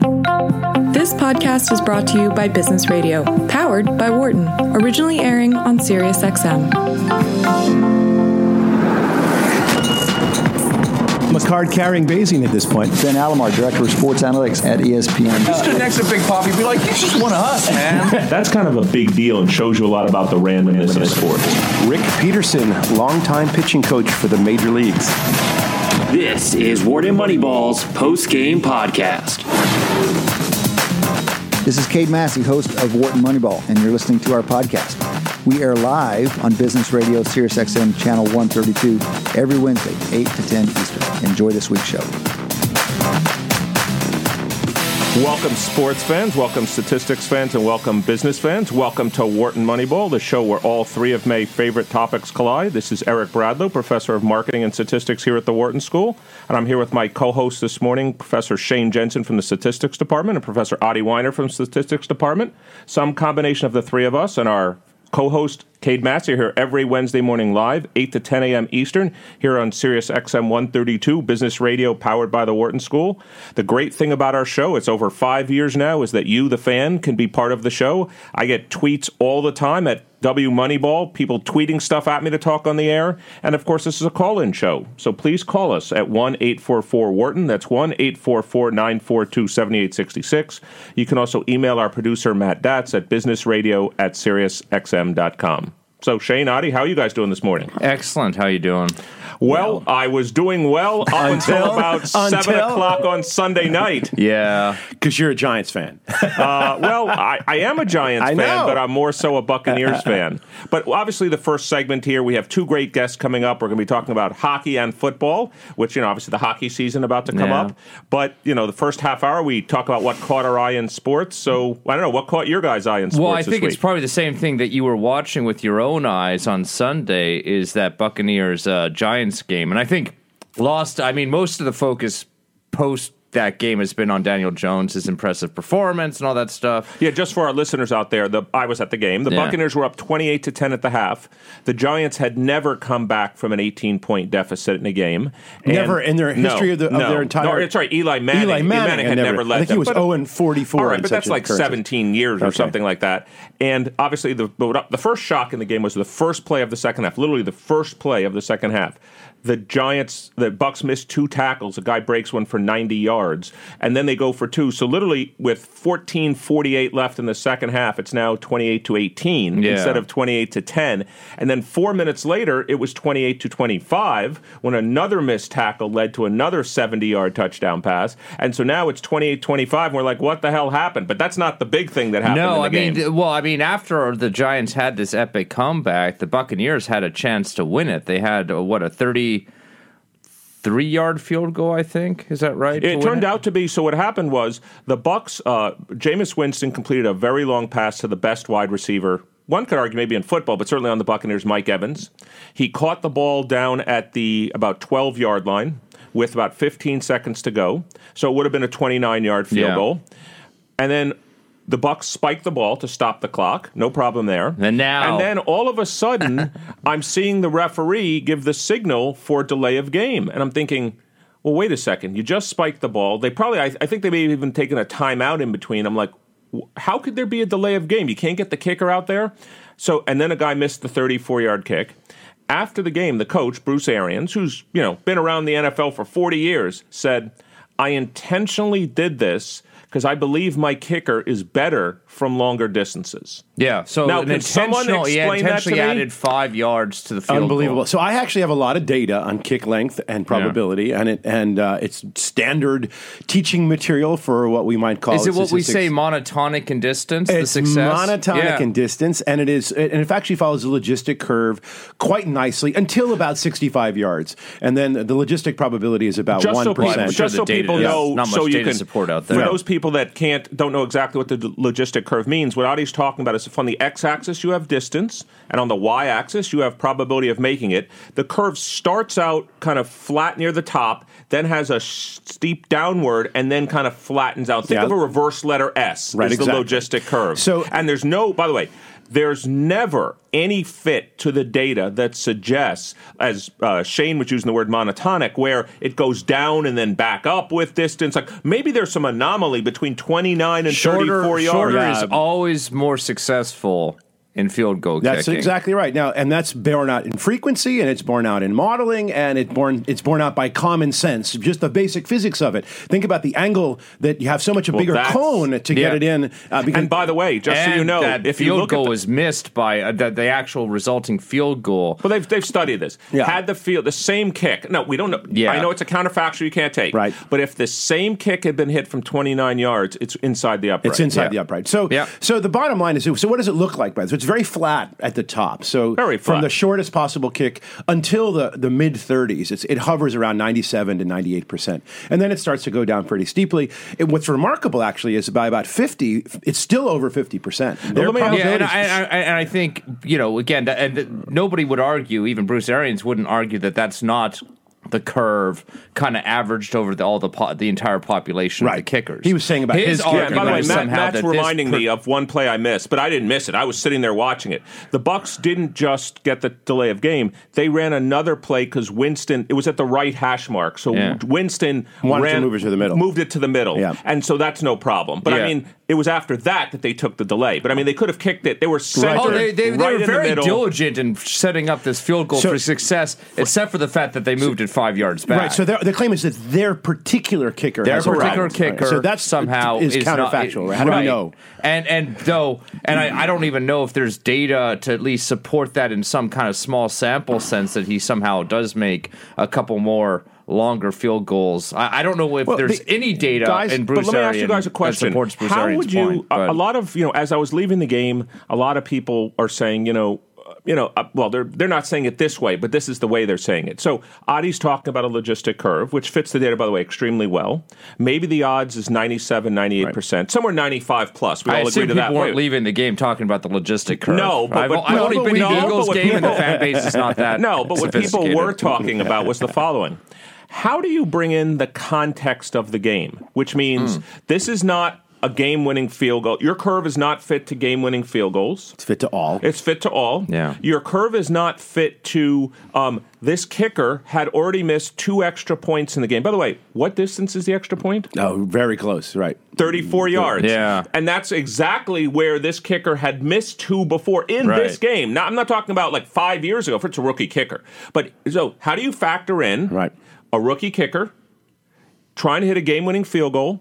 This podcast is brought to you by Business Radio, powered by Wharton, originally airing on SiriusXM. I'm a card carrying Bayesian at this point. Ben Alamar, Director of Sports Analytics at ESPN. Just get next to Big Poppy, be like, he's just one of us, man. That's kind of a big deal and shows you a lot about the randomness of sports. Rick Peterson, longtime pitching coach for the major leagues. This is Wharton Moneyball's post game podcast. This is Cade Massey, host of Wharton Moneyball, and you're listening to our podcast. We air live on Business Radio, SiriusXM Channel 132, every Wednesday, 8 to 10 Eastern. Enjoy this week's show. Welcome, sports fans. Welcome, statistics fans, and welcome, business fans. Welcome to Wharton Moneyball, the show where all three of my favorite topics collide. This is Eric Bradlow, professor of marketing and statistics here at the Wharton School, and I'm here with my co-host this morning, Professor Shane Jensen from the statistics department and Professor Adi Wyner from statistics department. Some combination of the three of us and our co-host Cade Massey here every Wednesday morning live, 8 to 10 a.m. Eastern, here on Sirius XM 132, business radio powered by the Wharton School. The great thing about our show, it's over five years now, is that you, the fan, can be part of the show. I get tweets all the time at W Moneyball, people tweeting stuff at me to talk on the air. And of course, this is a call in show. So please call us at 1 844 Wharton. That's 1 844 942 7866. You can also email our producer, Matt Datz, at businessradio at SiriusXM.com. So, Shane, Adi, how are you guys doing this morning? Excellent. How you doing? Well, I was doing well up until, Until- about 7 o'clock on Sunday night. Yeah. Because you're a Giants fan. Uh, well, I, I am a Giants I fan, know. but I'm more so a Buccaneers fan. But obviously, the first segment here, we have two great guests coming up. We're going to be talking about hockey and football, which, you know, obviously the hockey season about to come Yeah. up. But, you know, the first half hour, we talk about what caught our eye in sports. So, I don't know, what caught your guys' eye in sports Well, I this think week? it's probably the same thing that you were watching with your own eyes on Sunday is that Buccaneers uh, Giants game. And I think lost, I mean, most of the focus post that game has been on Daniel Jones' his impressive performance and all that stuff. Yeah, just for our listeners out there, the I was at the game. The Yeah. Buccaneers were up 28 to 10 at the half. The Giants had never come back from an 18 point deficit in a game. And- Never in their history of the- of no, their entire- No, it's right. Eli Manning. Eli Manning had had never, never- led I think he was But- 0 and 44 All right, but that's like occurrences. 17 years or Okay. something like that. And obviously, the the first shock in the game was the first play of the second half. Literally, the first play of the second half. The Giants, the Bucks missed two tackles. A guy breaks one for 90 yards, and then they go for two. So literally, with 14:48 left in the second half, it's now 28 to 18 Yeah. instead of 28 to 10. And then four minutes later, it was 28 to 25 when another missed tackle led to another 70-yard touchdown pass. And so now it's 28-25. And we're like, what the hell happened? But that's not the big thing that happened. in No, I mean, game. th- well, I mean, after the Giants had this epic comeback, the Buccaneers had a chance to win it. They had, uh, what, a 33 yard field goal, I think. Is that right? It turned out to be so. What happened was the Bucks. Uh, Jameis Winston completed a very long pass to the best wide receiver. One could argue maybe in football, but certainly on the Buccaneers, Mike Evans. He caught the ball down at the about twelve yard line with about fifteen seconds to go. So it would have been a twenty nine yard field Yeah. goal. And then the Bucks spiked the ball to stop the clock. No problem there. And now- and then all of a sudden, I'm seeing the referee give the signal for delay of game, and I'm thinking, well, wait a second. You just spiked the ball. They probably, I, I think they may have even taken a timeout in between. I'm like, how could there be a delay of game? You can't get the kicker out there. So, and then a guy missed the 34 yard kick. After the game, the coach Bruce Arians, who's you know been around the NFL for 40 years, said, "I intentionally did this." Because I believe my kicker is better from longer distances. Yeah. So Now, an could someone intentional, he explain that to intentionally me? added five yards to the field. Unbelievable. goal. So I actually have a lot of data on kick length and probability, and it and uh, it's standard teaching material for what we might call Is it what we say monotonic in distance? the It's success? monotonic Yeah. in distance, and it is, and it actually follows the logistic curve quite nicely until about sixty-five yards, and then the logistic probability is about just one so people, I'm percent. sure just so people know, not much so you can support out there. For there. those people that can't don't know exactly what the d- logistic curve means, what Adi's talking about is if on the x-axis you have distance, and on the y-axis you have probability of making it. The curve starts out kind of flat near the top, then has a steep downward, and then kind of flattens out. Think Yeah. of a reverse letter S. Right, is the logistic curve. So- and there's no, by the way. There's never any fit to the data that suggests, as uh, Shane was using the word monotonic, where it goes down and then back up with distance. Like maybe there's some anomaly between 29 and Shorter, 34 yards. shorter is always more successful in field goal That's kicking. exactly right. Now, and that's borne out in frequency, and it's borne out in modeling, and it born it's borne out by common sense, just the basic physics of it. Think about the angle that you have so much a Well, bigger cone to get it in. Uh, because And by the way, just so you know, that if you field look goal at the, was missed by uh, the, the actual resulting field goal. Well, they've they've studied this. Yeah. Had the field the same kick. No, we don't know. Yeah. I know it's a counterfactual you can't take. Right. But if the same kick had been hit from 29 yards, it's inside the upright. It's inside Yeah. the upright. So, Yeah. so the bottom line is, so what does it look like? By this? It's very flat at the top. So, Very from the shortest possible kick until the, the mid 30s, it's, it hovers around 97 to 98 percent, and then it starts to go down pretty steeply. And what's remarkable, actually, is by about 50, it's still over 50 percent. Yeah, and I- and I think you know again, and nobody would argue, even Bruce Arians wouldn't argue that that's not the curve kind of averaged over the, all the po- the entire population of the kickers. He was saying about his Yeah, argument by the way, was Matt, Matt's reminding per- me of one play I missed, but I didn't miss it. I was sitting there watching it. The Bucks didn't just get the delay of game; they ran another play because Winston. It was at the right hash mark, so Yeah. Winston Wanted to move it to the middle. moved it to the middle, Yeah. and so that's no problem. But I mean, it was after that that they took the delay. But I mean, they could have kicked it. They were centered Oh, they, they, they right were in the very middle. diligent in setting up this field goal So- for success, except for the fact that they moved it five yards back. Right. So their, the claim is that their particular kicker, Their particular kicker So that's somehow is, not- counterfactual. right? How do we know? And and though, and I, I don't even know if there's data to at least support that in some kind of small sample sense that he somehow does make a couple more longer field goals. I, I don't know if Well, there's the- any data guys, in Bruce but let me ask you guys a question. How would you? point, a, a lot of you know, as I was leaving the game, a lot of people are saying, you know. You know, uh, well, they're they're not saying it this way, but this is the way they're saying it. So, Adi's talking about a logistic curve, which fits the data, by the way, extremely well. Maybe the odds is 97, 98 percent, somewhere 95 plus. We I all agree to people that. weren't Wait, leaving the game talking about the logistic curve. No, but- but- I've no, only been to the Eagles but what and the people- fan base is not that. No, but what people were talking about was the following. How do you bring in the context of the game? Which means Hmm. this is not a game winning field goal. Your curve is not fit to game winning field goals. It's fit to all. It's fit to all. Yeah. Your curve is not fit to um, this kicker had already missed two extra points in the game. By the way, what distance is the extra point? oh, very close. Right. 34 yards. Yeah. And that's exactly where this kicker had missed two before in Right. this game. Now, I'm not talking about like five years ago, if it's a rookie kicker. But so, how do you factor in Right. a rookie kicker trying to hit a game winning field goal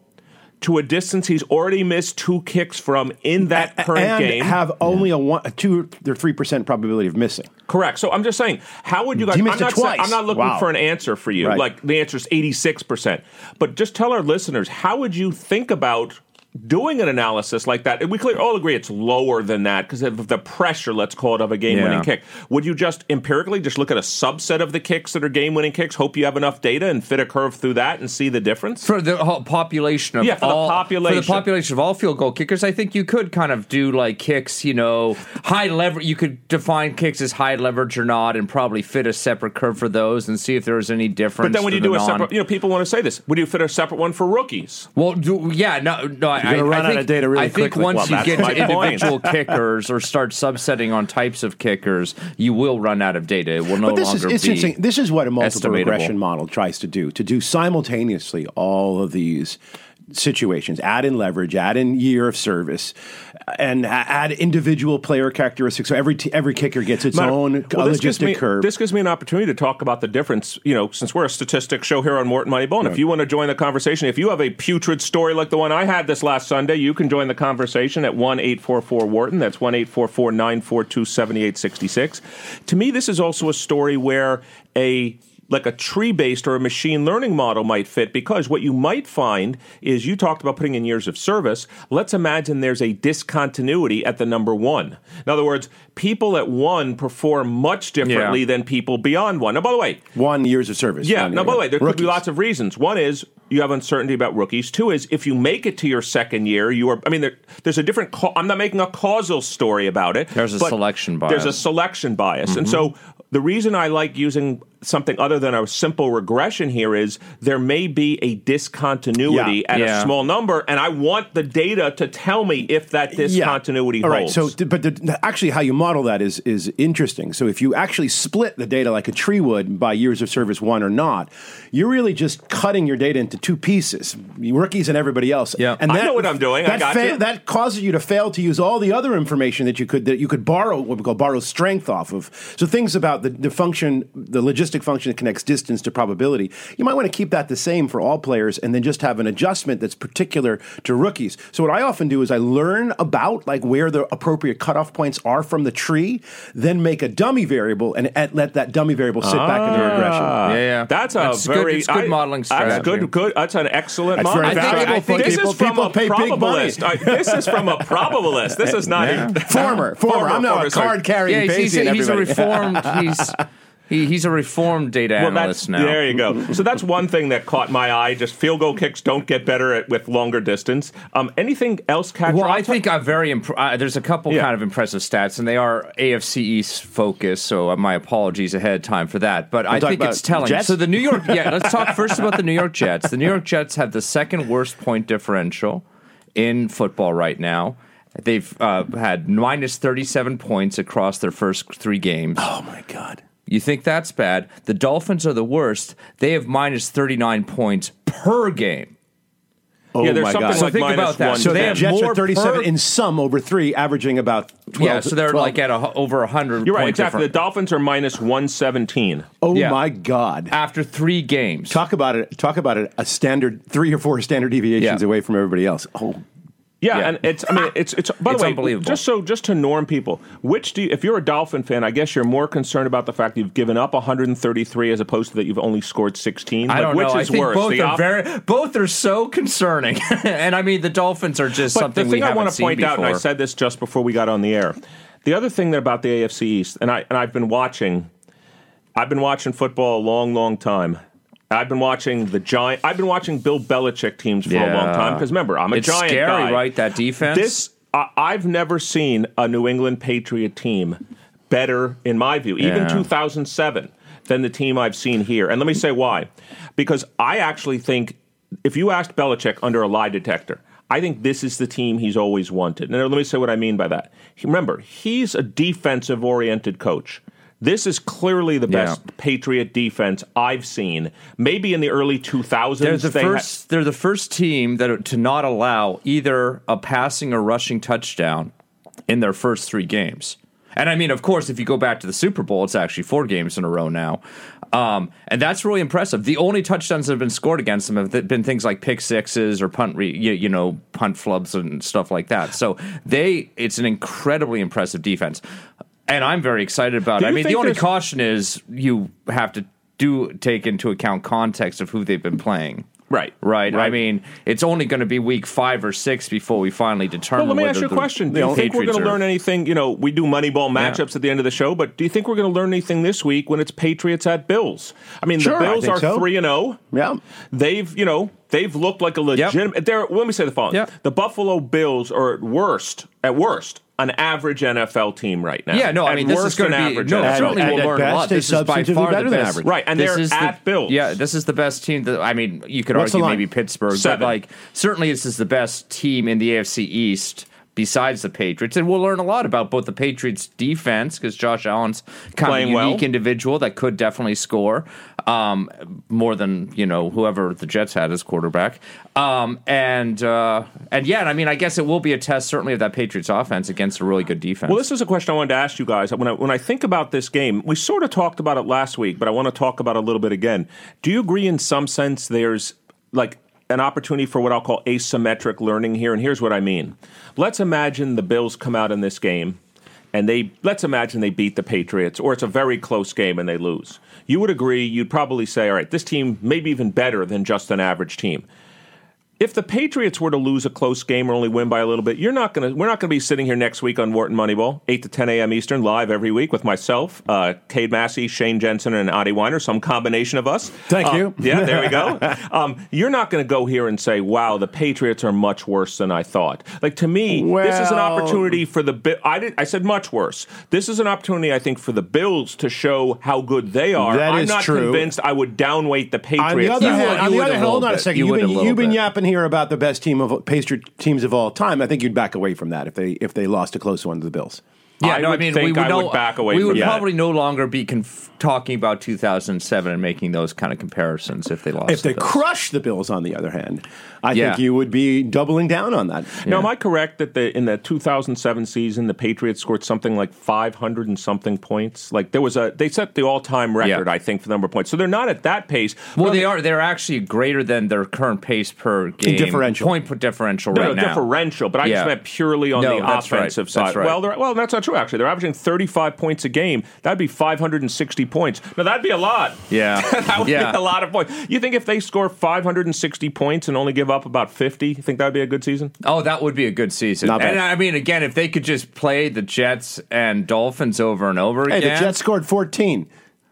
to a distance he's already missed two kicks from in that current and game? have only a one, a two or three percent probability of missing. Correct. So I'm just saying, how would you guys? I'm not, saying- twice. I'm not looking Wow. for an answer for you. Right. Like the answer is 86 percent. But just tell our listeners, how would you think about? Doing an analysis like that, and we clearly all agree it's lower than that because of the pressure, let's call it, of a game-winning Yeah. kick. Would you just empirically just look at a subset of the kicks that are game-winning kicks, hope you have enough data, and fit a curve through that and see the difference? for the whole population of Yeah, for the all, population. for the population of all field goal kickers, I think you could kind of do like kicks, you know, high leverage. You could define kicks as high leverage or not, and probably fit a separate curve for those and see if there's any difference. But then when you the do a non- separate, you know, people want to say this. Would you fit a separate one for rookies? well, do, yeah, no, no. I, gonna I run out think, of data really I think quickly. once Well, you get to individual kickers or start subsetting on types of kickers, you will run out of data. It will no But this is longer it's be. interesting. This is what a multiple regression model tries to do: to do simultaneously all of these situations, add in leverage, add in year of service, and add individual player characteristics. So every t- every kicker gets its Matter- own well, this gives logistic me, curve. This gives me an opportunity to talk about the difference. You know, since we're a statistics show here on Wharton Moneyball, and if you want to join the conversation, if you have a putrid story like the one I had this last Sunday, you can join the conversation at one eight four four Wharton. That's one eight four four nine four two seventy eight sixty six. To me, this is also a story where a like a tree based or a machine learning model might fit because what you might find is you talked about putting in years of service. Let's imagine there's a discontinuity at the number one. In other words, people at one perform much differently Yeah. than people beyond one. Now, by the way, One years of service. yeah. One Now, by the way, there could be lots of reasons. One is you have uncertainty about rookies. Two is if you make it to your second year, you are. I mean, there, there's a different. ca- I'm not making a causal story about it. There's a selection bias. There's a selection bias, and mm-hmm. so the reason I like using something other than a simple regression here is there may be a discontinuity Yeah. at Yeah. a small number, and I want the data to tell me if that discontinuity All right. holds. So, but the, actually, how you model that is is interesting. So, if you actually split the data like a tree would by years of service one or not, you're really just cutting your data into two pieces: rookies and everybody else. Yeah. and I know what I'm doing. I That, got fa- you. that causes you to fail to use all the other information that you could that you could borrow what we call borrow strength off of. So, things about the, the function, the logistic function that connects distance to probability, you might want to keep that the same for all players, and then just have an adjustment that's particular to rookies. So, what I often do is I learn about like where the appropriate cutoff points are from the tree, then make a dummy variable and, and let that dummy variable sit back in the ah. regression. Yeah, yeah. That's a That's good- very it's good I- modeling strategy. That's good. Good. That's an excellent That's model. very valuable. I think People- this is from people a pay probabilist. I- this is from a probabilist. This is not Yeah. a Former, former. I'm not former, a card carrying Yeah, he's, he's, he's a reformed. He's he, he's a reformed data Well, analyst now. There you go. So that's one thing that caught my eye. Just field goal kicks don't get better at, with longer distance. Um, anything else, Kat? Well, I think I'm very. Imp- uh, there's a couple Yeah. kind of impressive stats, and they are AFC East focused. So uh, my apologies ahead of time for that. But I think it's telling. Jets? So the New York. Yeah, let's talk first about the New York Jets. The New York Jets have the second worst point differential in football right now. They've uh, had minus 37 points across their first three games. Oh my god. You think that's bad? The Dolphins are the worst. They have minus 39 points per game. Oh Yeah, there's my something god. So think minus about that. so they have Jets more are 37 per- in sum over three, averaging about 12. yeah, so they're 12. like at a, over 100 You're right. point Exactly. The Dolphins are minus one seventeen. Oh yeah. my god. after three games. Talk about it. Talk about it. A standard three or four standard deviations Yeah. away from everybody else. Oh, Yeah, Yeah. and it's. I mean, ah, it's. It's. By It's the way, unbelievable. just so just to norm people, which do you, if you're a Dolphin fan, I guess you're more concerned about the fact that you've given up 133 as opposed to that you've only scored 16. I Like, don't which know. I is think worse? both The are op- very, both are so concerning. and I mean, the Dolphins are just But something the thing I want to point out, and I said this just before we got on the air, the other thing that about the AFC East, and I and I've been watching, I've been watching football a long, long time. I've been watching the giant. I've been watching Bill Belichick teams for a long time because remember, I'm a It's giant scary, guy. right? That defense. This I I've never seen a New England Patriot team better, in my view, even Yeah. 2007, than the team I've seen here. And let me say why. Because I actually think if you asked Belichick under a lie detector, I think this is the team he's always wanted. Now, let me say what I mean by that. Remember, he's a defensive oriented coach. This is clearly the Yeah. best Patriot defense I've seen. Maybe in the early 2000s. they're the they first. they're the first team that to not allow either a passing or rushing touchdown in their first three games. And I mean, of course, if you go back to the Super Bowl, it's actually four games in a row now, um, and that's really impressive. The only touchdowns that have been scored against them have been things like pick sixes or punt, re, you, you know, punt flubs and stuff like that. So they, it's an incredibly impressive defense, and I'm very excited about Do it. I mean, the only caution is you have to do take into account context of who they've been playing. Right. Right. I mean, it's only going to be week five or six before we finally determine. Well, let me ask you a question. Do you think we're going to learn anything? You know, we do Moneyball matchups at the end of the show, but do you think we're going to learn anything this week when it's Patriots at Bills? I mean, Sure, the Bills are three and zero. yeah. They've, you know, they've looked like a legitimate. They're, let me say the following: Yep. the Buffalo Bills are at worst, at worst, an average NFL team right now. Yeah, no, I At mean, this is going to be average no. NFL Certainly, And we'll at learn a lot. This is by far better the than best. average. Right, and This they're is the- at Bills. Yeah, this is the best team. That I mean, you could What's argue maybe Pittsburgh, Seven. but like certainly this is the best team in the AFC East. Besides the Patriots, and we'll learn a lot about both the Patriots' defense because Josh Allen's kind Playing of a well. unique individual that could definitely score um, more than you know whoever the Jets had as quarterback. Um, and uh, and yeah, I mean, I guess it will be a test certainly of that Patriots offense against a really good defense. Well, this is a question I wanted to ask you guys. When I, when I think about this game, we sort of talked about it last week, but I want to talk about it a little bit again. Do you agree in some sense there's like an opportunity for what I'll call asymmetric learning here? And here's what I mean. Let's imagine the Bills come out in this game and they let's imagine they beat the Patriots or it's a very close game and they lose. You would agree, you'd probably say, all right, this team may be even better than just an average team. If the Patriots were to lose a close game or only win by a little bit, you're not going to. We're not going to be sitting here next week on Wharton Moneyball, eight to ten a.m. Eastern, live every week with myself, uh, Cade Massey, Shane Jensen, and Adi Wyner. Some combination of us. Thank Uh, you. Yeah, there we go. um, you're not going to go here and say, "Wow, the Patriots are much worse than I thought." Like to me, this is an opportunity for the. Bi- I did. I said much worse. This is an opportunity, I think, for the Bills to show how good they are. That I'm is not true. convinced I would downweight the Patriots. On the other You hand, on the other hand, hold on a second. You You've been, little you've been yapping here about the best team of Patriot teams of all time. I think you'd back away from that if they if they lost a close one to the Bills. Yeah, I no, I mean, think we would, I would back away We from would that. probably no longer be conf- talking about 2007 and making those kind of comparisons if they lost. If they to those. crush the Bills, on the other hand, I Yeah. think you would be doubling down on that. Now, am I correct that the in the 2007 season the Patriots scored something like 500 and something points? Like there was a they set the all time record, Yeah. I think, for the number of points. So they're not at that pace. Well, But they are. They're actually greater than their current pace per game differential. point per differential No, right no, now. differential, but I Yeah. just meant purely on No, the that's right. offensive That's side. right. Well, well, that's not true. Actually, they're averaging 35 points a game. That'd be 560 points. Now that'd be a lot. Yeah, that would yeah. be a lot of points. You think if they score 560 points and only give up about 50, you think that'd be a good season? Oh, that would be a good season. Not bad. And I mean, again, if they could just play the Jets and Dolphins over and over Hey, again. the Jets scored 14.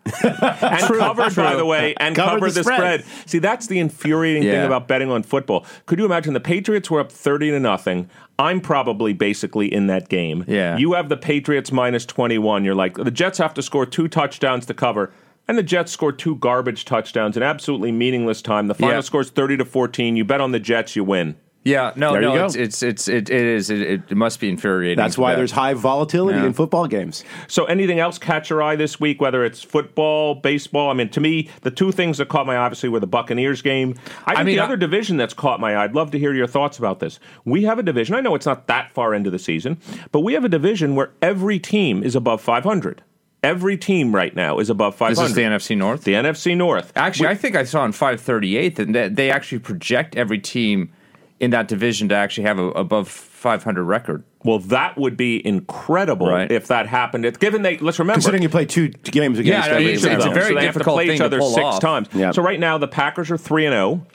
and covered, by the way, and Covered covered the the, spread. spread. See, that's the infuriating thing about betting on football. Could you imagine the Patriots were up thirty to nothing? I'm probably basically in that game. Yeah. You have the Patriots minus twenty one. You're like the Jets have to score two touchdowns to cover. And the Jets score two garbage touchdowns in absolutely meaningless time. The final Yeah. score's thirty to fourteen. You bet on the Jets, you win. Yeah, no, There no, it's, it's it's it, it is it, it must be infuriating. That's why bet. there's high volatility Yeah. in football games. So, anything else catch your eye this week? Whether it's football, baseball. I mean, to me, the two things that caught my eye obviously were the Buccaneers game. I think mean, the I- other division that's caught my eye. I'd love to hear your thoughts about this. We have a division. I know it's not that far into the season, but we have a division where every team is above 500. Every team right now is above 500. This is the NFC North. The NFC North. Actually, I think I saw on 538 that they- they actually project every team in that division to actually have a above 500 record. Well, that would be incredible Right. if that happened. It's given they let's remember Considering you play two games against Yeah, every it's- it's a very so they have to difficult play thing each to other pull six off. times. Yeah. So right now the Packers are three and zero.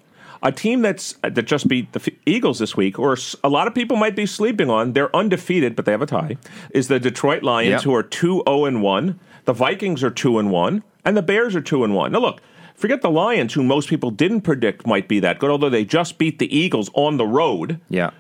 A team that's that just beat the Eagles this week, or a lot of people might be sleeping on. They're undefeated, but they have a tie. Is the Detroit Lions, Yep. who are two zero and one. The Vikings are two and one, and the Bears are two and one. Now look. Forget the Lions, who most people didn't predict might be that good, although they just beat the Eagles on the road. Yeah.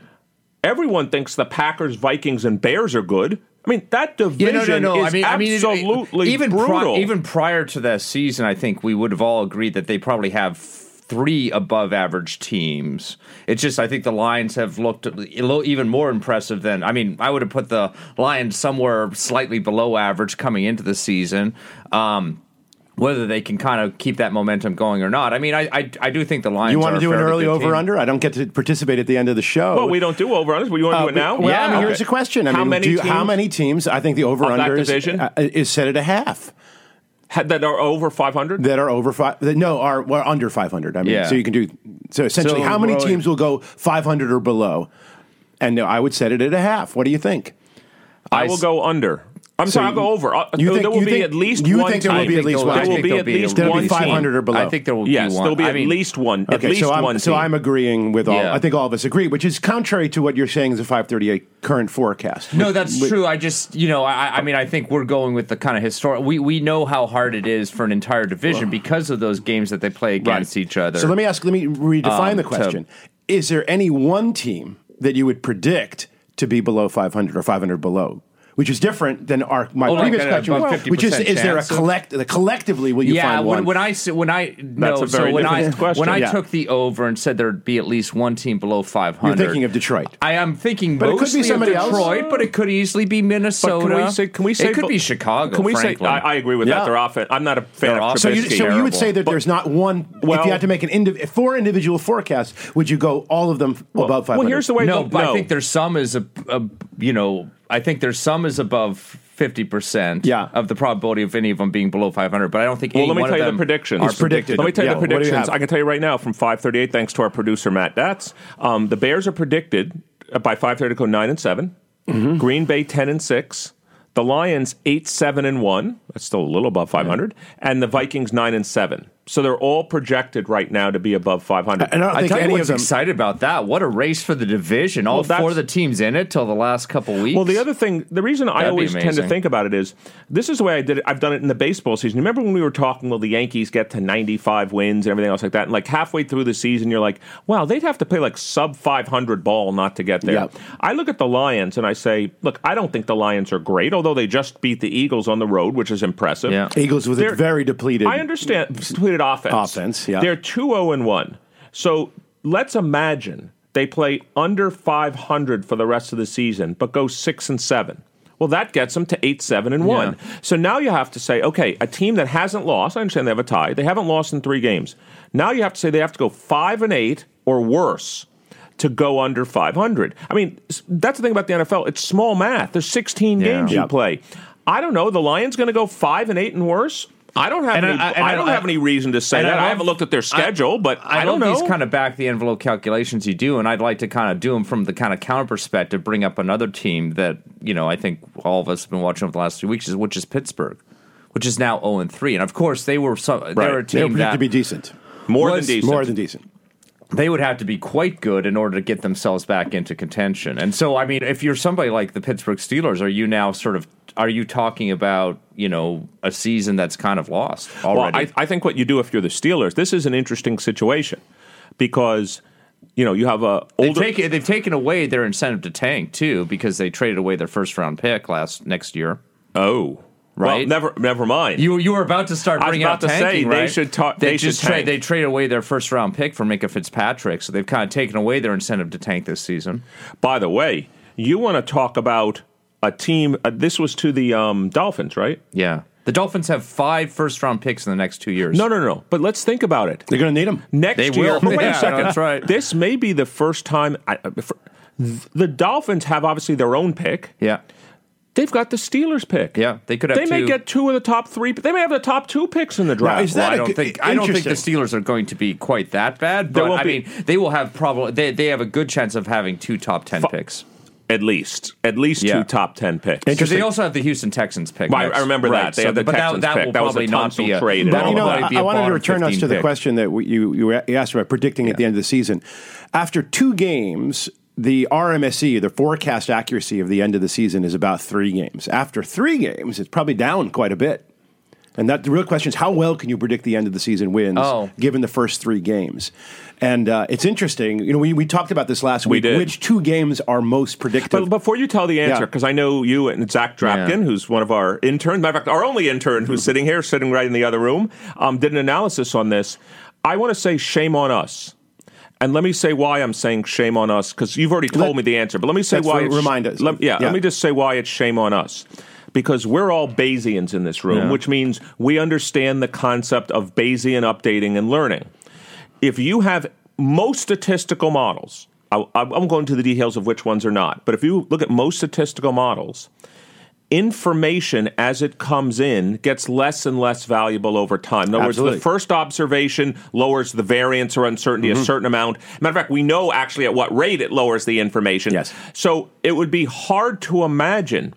Everyone thinks the Packers, Vikings, and Bears are good. I mean, that division Yeah, no, no, no. is I mean, I mean, absolutely even pri- brutal. even prior to that season, I think we would have all agreed that they probably have three above average teams. It's just I think the Lions have looked even more impressive than. I mean, I would have put the Lions somewhere slightly below average coming into the season. Um, whether they can kind of keep that momentum going or not. I mean, I I, I do think the Lions. You want to a do an early good team. over under? I don't get to participate at the end of the show. well, we don't do over unders, but you want to Uh, do it now? Well, I mean, Okay. here's the question. I how mean, many do you- teams how many teams? I think the over Of under is, uh, is set at a half that are over 500? that are over five. That, no, are well, under 500. I mean, Yeah. so you can do. So essentially, So, how many well, teams will go 500 or below? And I would set it at a half. What do you think? I I will s- go under. I'm So sorry, I'll go over. Uh, you think- there will you be think- at least you one think there will be at least one There will be at be least There'll one be team. 500 or below. I think there will Yes, be one. there'll be I at mean, least one. At least so I'm one so team. I'm agreeing with all. Yeah. I think all of us agree, which is contrary to what you're saying is a 538 current forecast. No, that's But- true. I just, you know, I, I mean, I think we're going with the kind of historic. We we know how hard it is for an entire division because of those games that they play against each other. So let me ask. Let me redefine Um, the to- question: Is there any one team that you would predict to be below 500 or 500 below? Which is different than our my Oh, previous an question, above which is is there a collect the collectively will you yeah, find when, one? when I s- when I no, a so when I question. when I Yeah. took the over and said there'd be at least one team below 500. You're thinking of Detroit. I am thinking But it could be mostly somebody of else. Detroit, but it could easily be But Minnesota. can we say? Can we say? it could be Chicago? Can we frankly. say? I, I agree with Yeah. that. Their offense. I'm not a fan Their of so you, so you would say that But- there's not one. if you had to make an indiv- four individual forecasts, would you go all of them above 500? Well, here's the way. no, the- but I think there's some is a, a you know I think there's some is above fifty percent Yeah. of the probability of any of them being below five hundred. But I don't think Well, any let me one tell of you the them predictions. are predicted. Let me tell you Yeah, the what do you predictions. I can tell you right now from 538, thanks to our producer Matt Datz. Um, the Bears are predicted uh, by 530 to go nine and 7 Mm-hmm. Green Bay ten and six. The Lions eight seven and one. That's still a little above 500. And the Vikings nine and seven. So they're all projected right now to be above 500. And I don't I think tell you what's of them. excited about that. What a race for the division. All Well, four of the teams in it till the last couple weeks. Well, the other thing, the reason I That'd be always tend to think about it is this is the way I did it. I've done it in the baseball season. Remember when we were talking, well, the Yankees get to 95 wins and everything else like that? And like halfway through the season, you're like, wow, they'd have to play like sub 500 ball not to get there. Yep. I look at the Lions and I say, look, I don't think the Lions are great, although they just beat the Eagles on the road, which is impressive. Yeah. Eagles with a very depleted. I understand offense. Offense, yeah. They're 2 0 and 1. So let's imagine they play under 500 for the rest of the season, but go 6 and 7. Well, that gets them to 8 7 and 1. Yeah. So now you have to say, okay, a team that hasn't lost, I understand they have a tie, they haven't lost in three games. Now you have to say they have to go 5 and 8 or worse to go under 500. I mean, that's the thing about the NFL. It's small math. There's 16 Yeah. games you Yep. play. I don't know. The Lions going to go 5 and 8 and worse? I don't have And any. I- I, and I- don't I- have any reason to say and I that. I, haven't looked at their schedule, but I, don't love know. these kind of back the envelope calculations you do, and I'd like to kind of do them from the kind of counter perspective. Bring up another team that you know I think all of us have been watching over the last few weeks, which is Pittsburgh, which is now zero and three, and of course they were so, they Right. were a They were team predicted that to be decent. more than decent. More than decent. they would have to be quite good in order to get themselves back into contention. And so, I mean, if you're somebody like the Pittsburgh Steelers, are you now sort of are you talking about you know a season that's kind of lost Well. I, I think what you do if you're the Steelers, this is an interesting situation because you know you have a They've taken, they've taken away their incentive to tank too because they traded away their first round pick last next year. oh, Well, Right? never, never mind. You you were about to start I was bringing about up to say, tanking, they right? should ta- they should just trade they traded away their first round pick for Minkah Fitzpatrick, so they've kind of taken away their incentive to tank this season. By the way, you want to talk about a team? Uh, this was to the um, Dolphins, right? Yeah, the Dolphins have five first round picks in the next two years. No, no, no. But let's think about it. They're going to need them. Next They year, will. wait Yeah, a second. that's right. This may be the first time. I, for, the Dolphins have obviously their own pick. Yeah, They've got the Steelers pick. yeah, they could have. They may get two of the top three. They may have the top two picks in the draft. is Well, that I a don't good- think I don't think the. Steelers are going to be quite that bad. But I be- mean, they will have probably they, they have a good chance of having two top ten Fu- picks at least, at least Yeah. two top ten picks. because they also have the Houston Texans pick. Well, I- next. I remember that. They so have the but Texans that, that pick. will That was a probably not be a. Trade. But that you know, probably I, be I a wanted to return us 15 to the question that you you asked about predicting at the end of the season. After two games, the RMSE, the forecast accuracy of the end of the season, is about three games. After three games, it's probably down quite a bit. And that the real question is how well can you predict the end of the season wins Oh. given the first three games? And uh, it's interesting. You know, we, we talked about this last We week. did. Which two games are most predictive? But before you tell the answer, Yeah. because I know you and Zach Drapkin, Yeah. who's one of our interns, matter of fact, our only intern who's sitting here, sitting right in the other room, um, did an analysis on this. I want to say shame on us. And let me say why I'm saying shame on us, because you've already told Let- me the answer. But let me say why. it's- remind us. Let, yeah, Yeah. let me just say why it's shame on us. Because we're all Bayesians in this room, Yeah. which means we understand the concept of Bayesian updating and learning if you have most statistical models, I, I'm going to the details of which ones are not, but if you look at most statistical models, information as it comes in gets less and less valuable over time. In other Absolutely. words, the first observation lowers the variance or uncertainty Mm-hmm. a certain amount. Matter of fact, we know actually at what rate it lowers the information. Yes. So it would be hard to imagine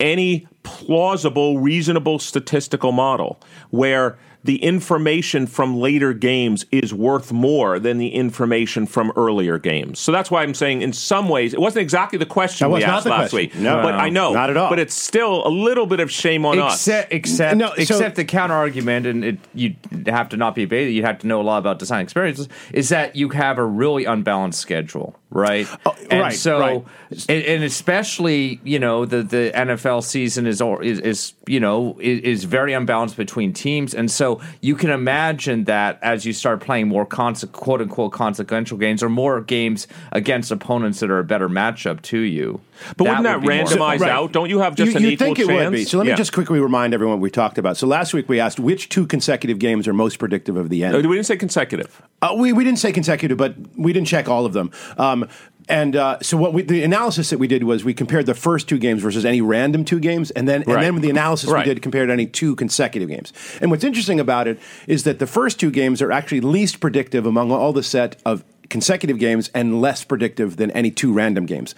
any plausible, reasonable statistical model where the information from later games is worth more than the information from earlier games. So that's why I'm saying, in some ways, it wasn't exactly the question That we was not asked the last question. week. No. but I know, Not at all. But it's still a little bit of shame on us. Except, except, No, so- except the counter argument, and it, you have to not be a beta. You have to know a lot about design experiences. Is that you have a really unbalanced schedule, right? Oh, and right, so, right. And, and especially, you know, the the NFL season is or is, is you know is, is very unbalanced between teams, and so you can imagine that as you start playing more conse- quote unquote consequential games or more games against opponents that are a better matchup to you. But wouldn't that would be more- randomize Right. out? Don't you have just you, an you'd equal think it chance? would be. So let me Yeah. just quickly remind everyone what we talked about. So last week we asked which two consecutive games are most predictive of the end. Uh, We didn't say consecutive. Uh, we, we didn't say consecutive, but we didn't check all of them. Um, and uh, so what we, the analysis that we did was we compared the first two games versus any random two games, and then Right. and then with the analysis Right. we did compared any two consecutive games. And what's interesting about it is that the first two games are actually least predictive among all the set of consecutive games and less predictive than any two random games.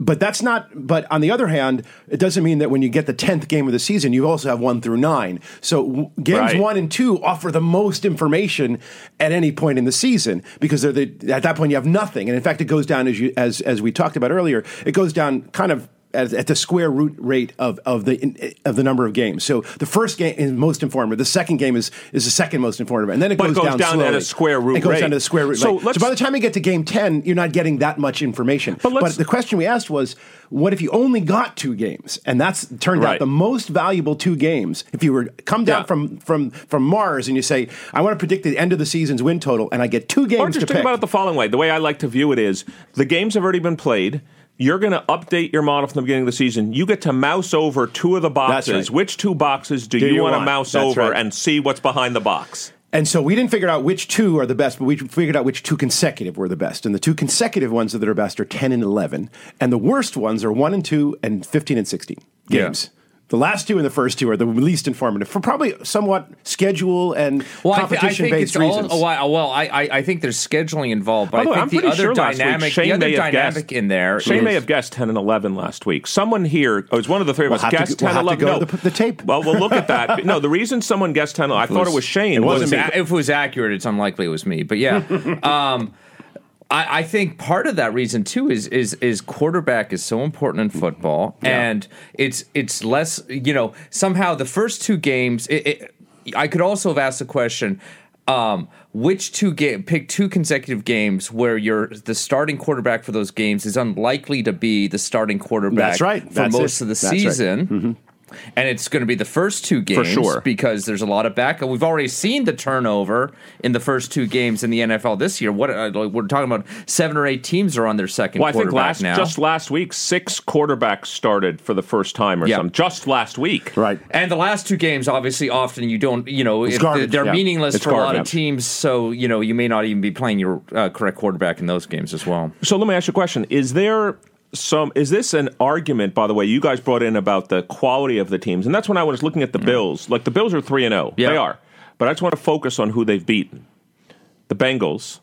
But that's not. But on the other hand, it doesn't mean that when you get the tenth game of the season, you also have one through nine. So w- games Right. one and two offer the most information at any point in the season because they're the, at that point you have nothing. And in fact, it goes down as you as as we talked about earlier. It goes down kind of. At, at the square root rate of, of the of the number of games, so the first game is most informative. The second game is is the second most informative, and then it But it goes, goes down, down at a square root It goes rate. down to the square root. So rate. so by the time you get to game ten, you're not getting that much information. But let's- the question we asked was, what if you only got two games? And that's turned Right. out the most valuable two games. If you were come down Yeah. from from from Mars and you say, I want to predict the end of the season's win total, and I get two games Or just think pick. about it the following way. The way I like to view it is the games have already been played. You're going to update your model from the beginning of the season. You get to mouse over two of the boxes. right. Which two boxes do, Do you, you want to mouse That's over right. and see what's behind the box? And so we didn't figure out which two are the best, but we figured out which two consecutive were the best. And the two consecutive ones that are best are 10 and 11. And the worst ones are 1 and 2 and 15 and 16 games. The last two and the first two are the least informative for probably somewhat schedule and Well, I, thi- I competition think based it's all. reasons. Oh, well, I, I I think there's scheduling involved, but the I I'm think the pretty other sure last week Shane the other may have dynamic guessed- in there, Shane may have guessed 10 and 11 last week. Someone here, it was one of the three of We'll us, have to guessed 10 we'll have to 11. go no. the- the tape. Well, we'll look at that. no, the reason someone guessed 10 11, I thought it was Shane. it wasn't was me. if it was accurate, it's unlikely it was me. But yeah, um, I, I think part of that reason too is is is quarterback is so important in football, and it's it's less. You know, somehow the first two games. It, it, I could also have asked the question. Um, which two game pick two consecutive games where you're the starting quarterback for those games is unlikely to be the starting quarterback That's right. for That's most it. of the That's right. season. And it's going to be the first two games for sure. because there's a lot of backup. We've already seen the turnover in the first two games in the NFL this year. What uh, we're talking about, seven or eight teams are on their second Well, I think last now. just last week, six quarterbacks started for the first time or Yeah. something. Just last week. right. and the last two games, obviously, often you don't, you know, if garbage, they're yeah. meaningless It's for a lot of teams. So you know, you may not even be playing your uh, correct quarterback in those games as well. So let me ask you a question: Is there some? Is this an argument? By the way, you guys brought in about the quality of the teams, and that's when I was looking at the mm-hmm. Bills. Like the Bills are three and oh. zero. Yeah. They are, but I just want to focus on who they've beaten: the Bengals,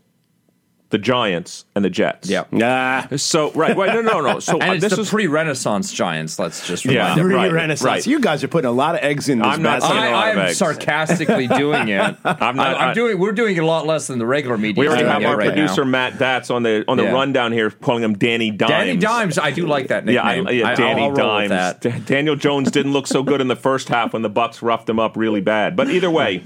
the Giants, and the Jets. Yeah. Nah. So right, right, no, no, no. So And uh, it's this the is pre-Renaissance Giants. Let's just Yeah. remind everyone. Right, Re-renaissance. right. You guys are putting a lot of eggs in this I'm not basket. lot I, of I'm eggs. sarcastically doing it. I'm, not- I'm I- doing. We're doing a lot less than the regular media. we already have our right producer now. Matt Datz on the on the Yeah. rundown here, calling him Danny Dimes. Danny Dimes. I do like that Yeah, I, yeah, Danny I'll, I'll roll with Dimes. that. Da- Daniel Jones didn't look so good in the first half when the Bucks roughed him up really bad. But either way,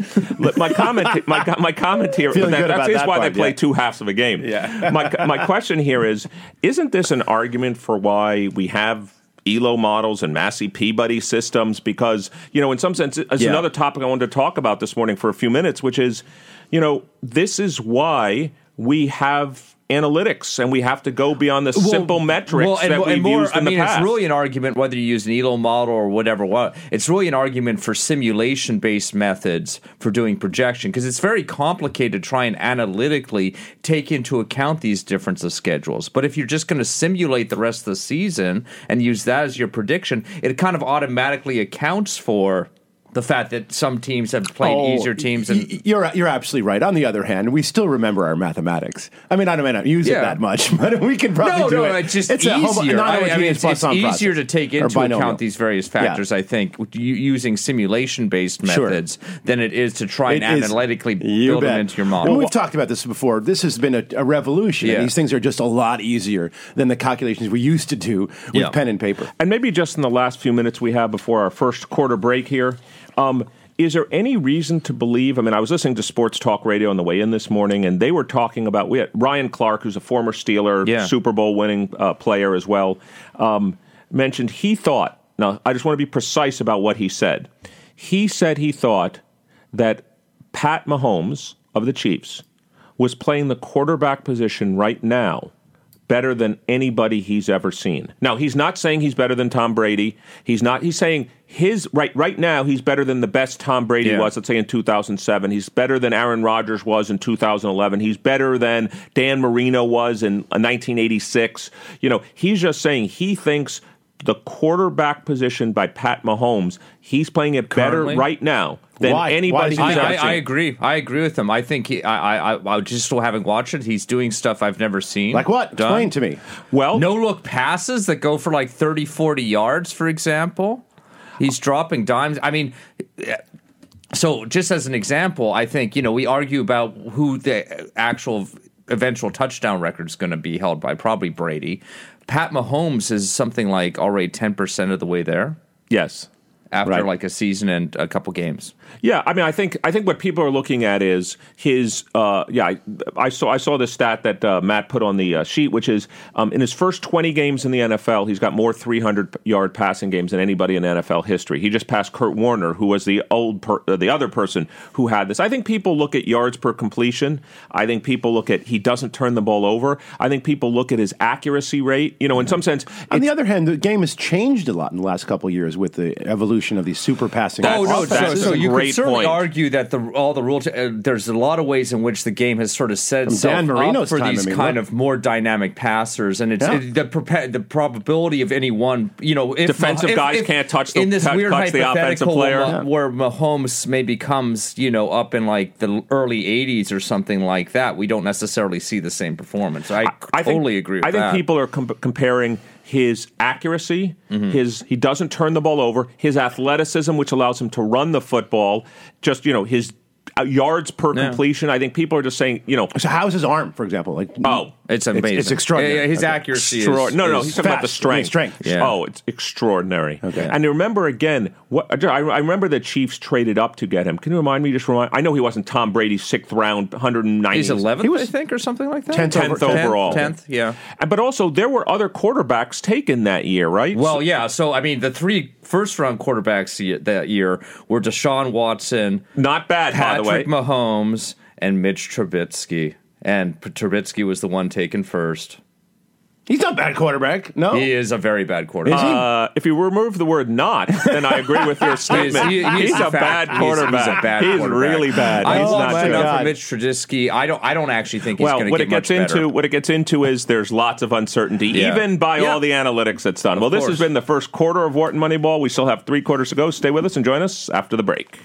my comment, my, my comment here, Feeling that, good that about is that why part, they play yeah. two halves of a game. Yeah. my my question here is: Isn't this an argument for why we have? ELO models and Massey Peabody systems, because you know, in some sense, it's Yeah. another topic I wanted to talk about this morning for a few minutes, which is, you know, this is why we have analytics and we have to go beyond the simple metrics well, and, that we've more, used in I mean, the past. it's really an argument whether you use an ELO model or whatever. What it's really an argument for simulation-based methods for doing projection because it's very complicated to try and analytically take into account these difference of schedules. But if you're just going to simulate the rest of the season and use that as your prediction, it kind of automatically accounts for the fact that some teams have played Oh, easier teams and y- you're you're absolutely right. On the other hand, we still remember our mathematics. I mean, I don't, I don't use Yeah. it that much, but we can probably no, do no, it. it's just a easier. homo- I, I mean, it's, it's easier to take into binomial. account these various Yeah. factors. I think using simulation-based Sure. methods than it is to try and It is- analytically you build them into your And model. we've talked about this before. This has been a, a revolution. Yeah. These things are just a lot easier than the calculations we used to do with Yeah. pen and paper. And maybe just in the last few minutes we have before our first quarter break here, um, is there any reason to believe? I mean, I was listening to Sports Talk Radio on the way in this morning, and they were talking about we had Ryan Clark, who's a former Steeler, Yeah. Super Bowl winning uh, player as well, um, mentioned he thought. Now, I just want to be precise about what he said. He said he thought that Pat Mahomes of the Chiefs was playing the quarterback position right now better than anybody he's ever seen. Now, he's not saying he's better than Tom Brady. He's not he's saying his right right now he's better than the best Tom Brady Yeah. was, let's say in 2007. He's better than Aaron Rodgers was in 2011. He's better than Dan Marino was in uh, 1986. You know, he's just saying he thinks the quarterback position by Pat Mahomes. He's playing it better right now than Why? Why anybody is he I. I, I agree. I agree with him. I think he. I. I. I just still haven't watched it. He's doing stuff I've never seen. Like what? done. Explain to me. Well, No look passes that go for like 30, 40 yards, for example. He's dropping dimes. I mean, so just as an example, I think, you know, we argue about who the actual eventual touchdown record is going to be held by, probably Brady. Pat Mahomes is something like already 10% of the way there yes. after Right. like a season and a couple games. Yeah, I mean, I think I think what people are looking at is his. Uh, yeah, I, I saw I saw the stat that uh, Matt put on the uh, sheet, which is um, in his first 20 games in the NFL, he's got more 300 yard passing games than anybody in NFL history. He just passed Kurt Warner, who was the old per, uh, the other person who had this. I think people look at yards per completion. I think people look at he doesn't turn the ball over. I think people look at his accuracy rate. You know, in some sense, On the other hand, the game has changed a lot in the last couple of years with the evolution of these super passing. Oh, no, offenses. that's so, so a you great could certainly point. argue that the all the rules. Uh, there's a lot of ways in which the game has sort of set From itself Dan up for time, these I mean, kind look. of more dynamic passers, and it's Yeah. it, the propa- the probability of any one. You know, if Defensive if- guys if- can't touch the- in this touch- weird touch the offensive hypothetical player. where, Ma- where Mahomes maybe comes, you know, up in like the early '80s or something like that. We don't necessarily see the same performance. I, I think- totally agree. With I think that. people are com- comparing his accuracy, Mm-hmm. his he doesn't turn the ball over, his athleticism, which allows him to run the football, just you know his Uh, yards per Yeah. completion. I think people are just saying, you know, So how's his arm, for example? Like, oh, it's amazing. It's, extraordinary. Yeah, yeah, his Okay. accuracy Extraor- is no, no, is he's talking about the fast. I strength. strength. Yeah. Oh, it's extraordinary. Okay. And remember again, what I, I remember the Chiefs traded up to get him. Can you remind me? Just remind. I know he wasn't Tom Brady's sixth round, 190. He's 11th, He was I think, or something like that. 10th Tenth overall. 10th, yeah. But also, there were other quarterbacks taken that year, right? Well, yeah. So, I mean, the three first round quarterbacks that year were Deshaun Watson, not bad, by the way. Patrick Mahomes, and Mitch Trubisky. And Trubisky was the one taken first. He's not a bad quarterback. No, He is a very bad quarterback. Uh, if you remove the word "not," then I agree with your statement. he- he is he's in a fact- bad he's- quarterback. He's, a bad He's quarterback. really bad. I He's not my good. enough God. for Mitch Trubisky. I don't. I don't actually think he's Well, going to what get it gets much into, better. what it gets into is there's lots of uncertainty, Yeah. even by Yeah. all the analytics that's done. well, this course. has been the first quarter of Wharton Moneyball. We still have three quarters to go. Stay with us and join us after the break.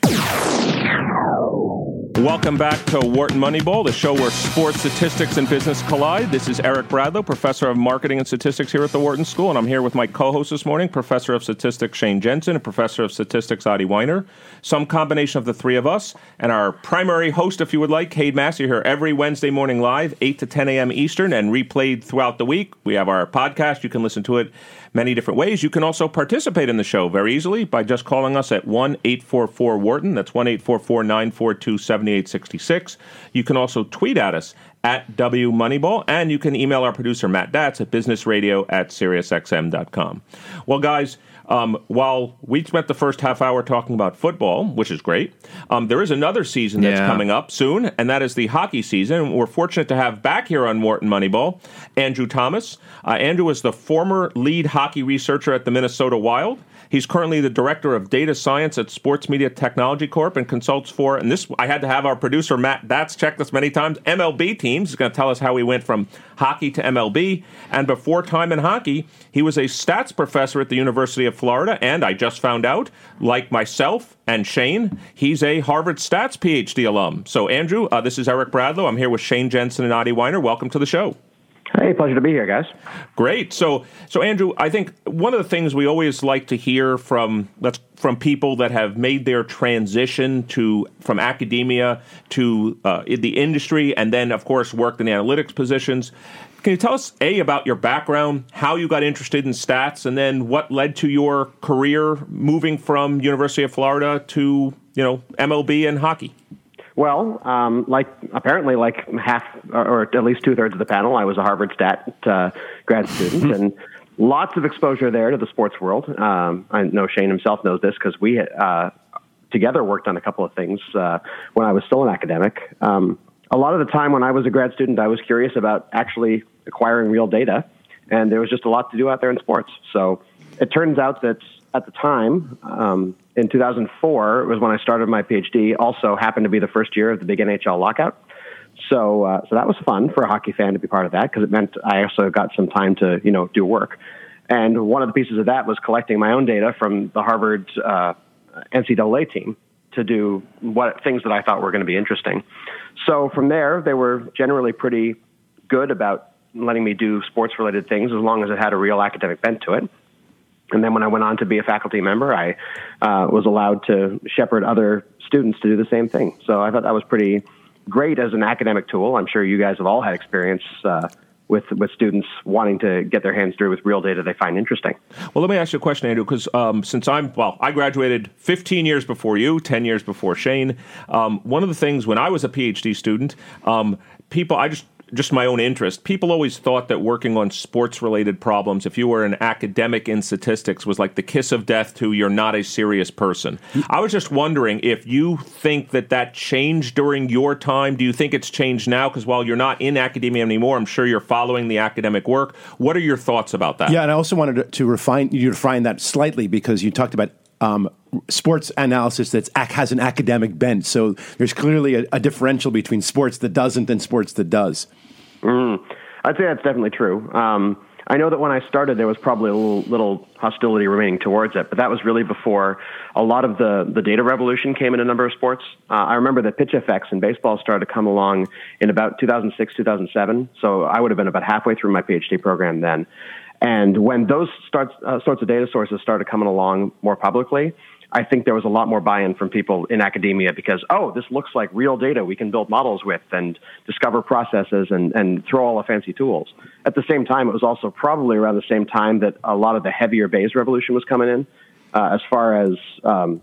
Welcome back to Wharton Moneyball, the show where sports statistics and business collide. This is Eric Bradlow, professor of marketing and statistics here at the Wharton School, and I'm here with my co-host this morning, professor of statistics Shane Jensen and professor of statistics Adi Wyner. Some combination of the three of us, and our primary host, if you would like, Cade Mass. You're here every Wednesday morning live, 8 to 10 a.m. Eastern, and replayed throughout the week. We have our podcast. You can listen to it many different ways. You can also participate in the show very easily by just calling us at 1 844 Wharton. That's 1 844 942 7866. You can also tweet at us at W Moneyball, and you can email our producer, Matt Datz, at businessradio at SiriusXM.com. Well, guys, um, while we spent the first half hour talking about football, which is great, um, there is another season that's Yeah. coming up soon, and that is the hockey season. We're fortunate to have back here on Wharton Moneyball Andrew Thomas. Uh, Andrew is the former lead hockey researcher at the Minnesota Wild. He's currently the director of data science at Sports Media Technology Corp. and consults for, and this I had to have our producer Matt That's check this many times, MLB teams. He's going to tell us how he went from hockey to MLB. And before time in hockey, he was a stats professor at the University of Florida. And I just found out, like myself and Shane, he's a Harvard stats PhD alum. So, Andrew, uh, this is Eric Bradlow. I'm here with Shane Jensen and Adi Wyner. Welcome to the show. Hey, pleasure to be here, guys. Great. So, so Andrew, I think one of the things we always like to hear from let's from people that have made their transition to from academia to uh, the industry, and then of course worked in analytics positions. Can you tell us a about your background, how you got interested in stats, and then what led to your career moving from University of Florida to you know MLB and hockey? Well, um, like apparently, like half or, at least two thirds of the panel, I was a Harvard stat uh, grad student, and lots of exposure there to the sports world. Um, I know Shane himself knows this because we uh, together worked on a couple of things uh, when I was still an academic. Um, a lot of the time when I was a grad student, I was curious about actually acquiring real data, and there was just a lot to do out there in sports. So it turns out that at the time, um, in 2004, it was when I started my PhD. Also, happened to be the first year of the big NHL lockout. So, uh, so that was fun for a hockey fan to be part of that because it meant I also got some time to, you know, do work. And one of the pieces of that was collecting my own data from the Harvard uh, NCAA team to do what things that I thought were going to be interesting. So from there, they were generally pretty good about letting me do sports related things as long as it had a real academic bent to it. And then when I went on to be a faculty member, I uh, was allowed to shepherd other students to do the same thing. So I thought that was pretty great as an academic tool. I'm sure you guys have all had experience uh, with with students wanting to get their hands dirty with real data they find interesting. Well, let me ask you a question, Andrew, because um, since I'm well, I graduated 15 years before you, 10 years before Shane. Um, one of the things when I was a PhD student, um, people I just just my own interest. People always thought that working on sports related problems, if you were an academic in statistics, was like the kiss of death to you're not a serious person. I was just wondering if you think that that changed during your time. Do you think it's changed now? Because while you're not in academia anymore, I'm sure you're following the academic work. What are your thoughts about that? Yeah, and I also wanted to, refine you refine that slightly because you talked about um, sports analysis that has an academic bent. So there's clearly a, a, differential between sports that doesn't and sports that does. Mm, I'd say that's definitely true. Um, I know that when I started, there was probably a little, little, hostility remaining towards it, but that was really before a lot of the, the data revolution came in a number of sports. Uh, I remember that PITCHf/x in baseball started to come along in about 2006, 2007. So I would have been about halfway through my PhD program then. And when those starts, uh, sorts of data sources started coming along more publicly, I think there was a lot more buy-in from people in academia because, oh, this looks like real data we can build models with and discover processes and, and throw all the fancy tools. At the same time, it was also probably around the same time that a lot of the heavier Bayes revolution was coming in, uh, as far as um,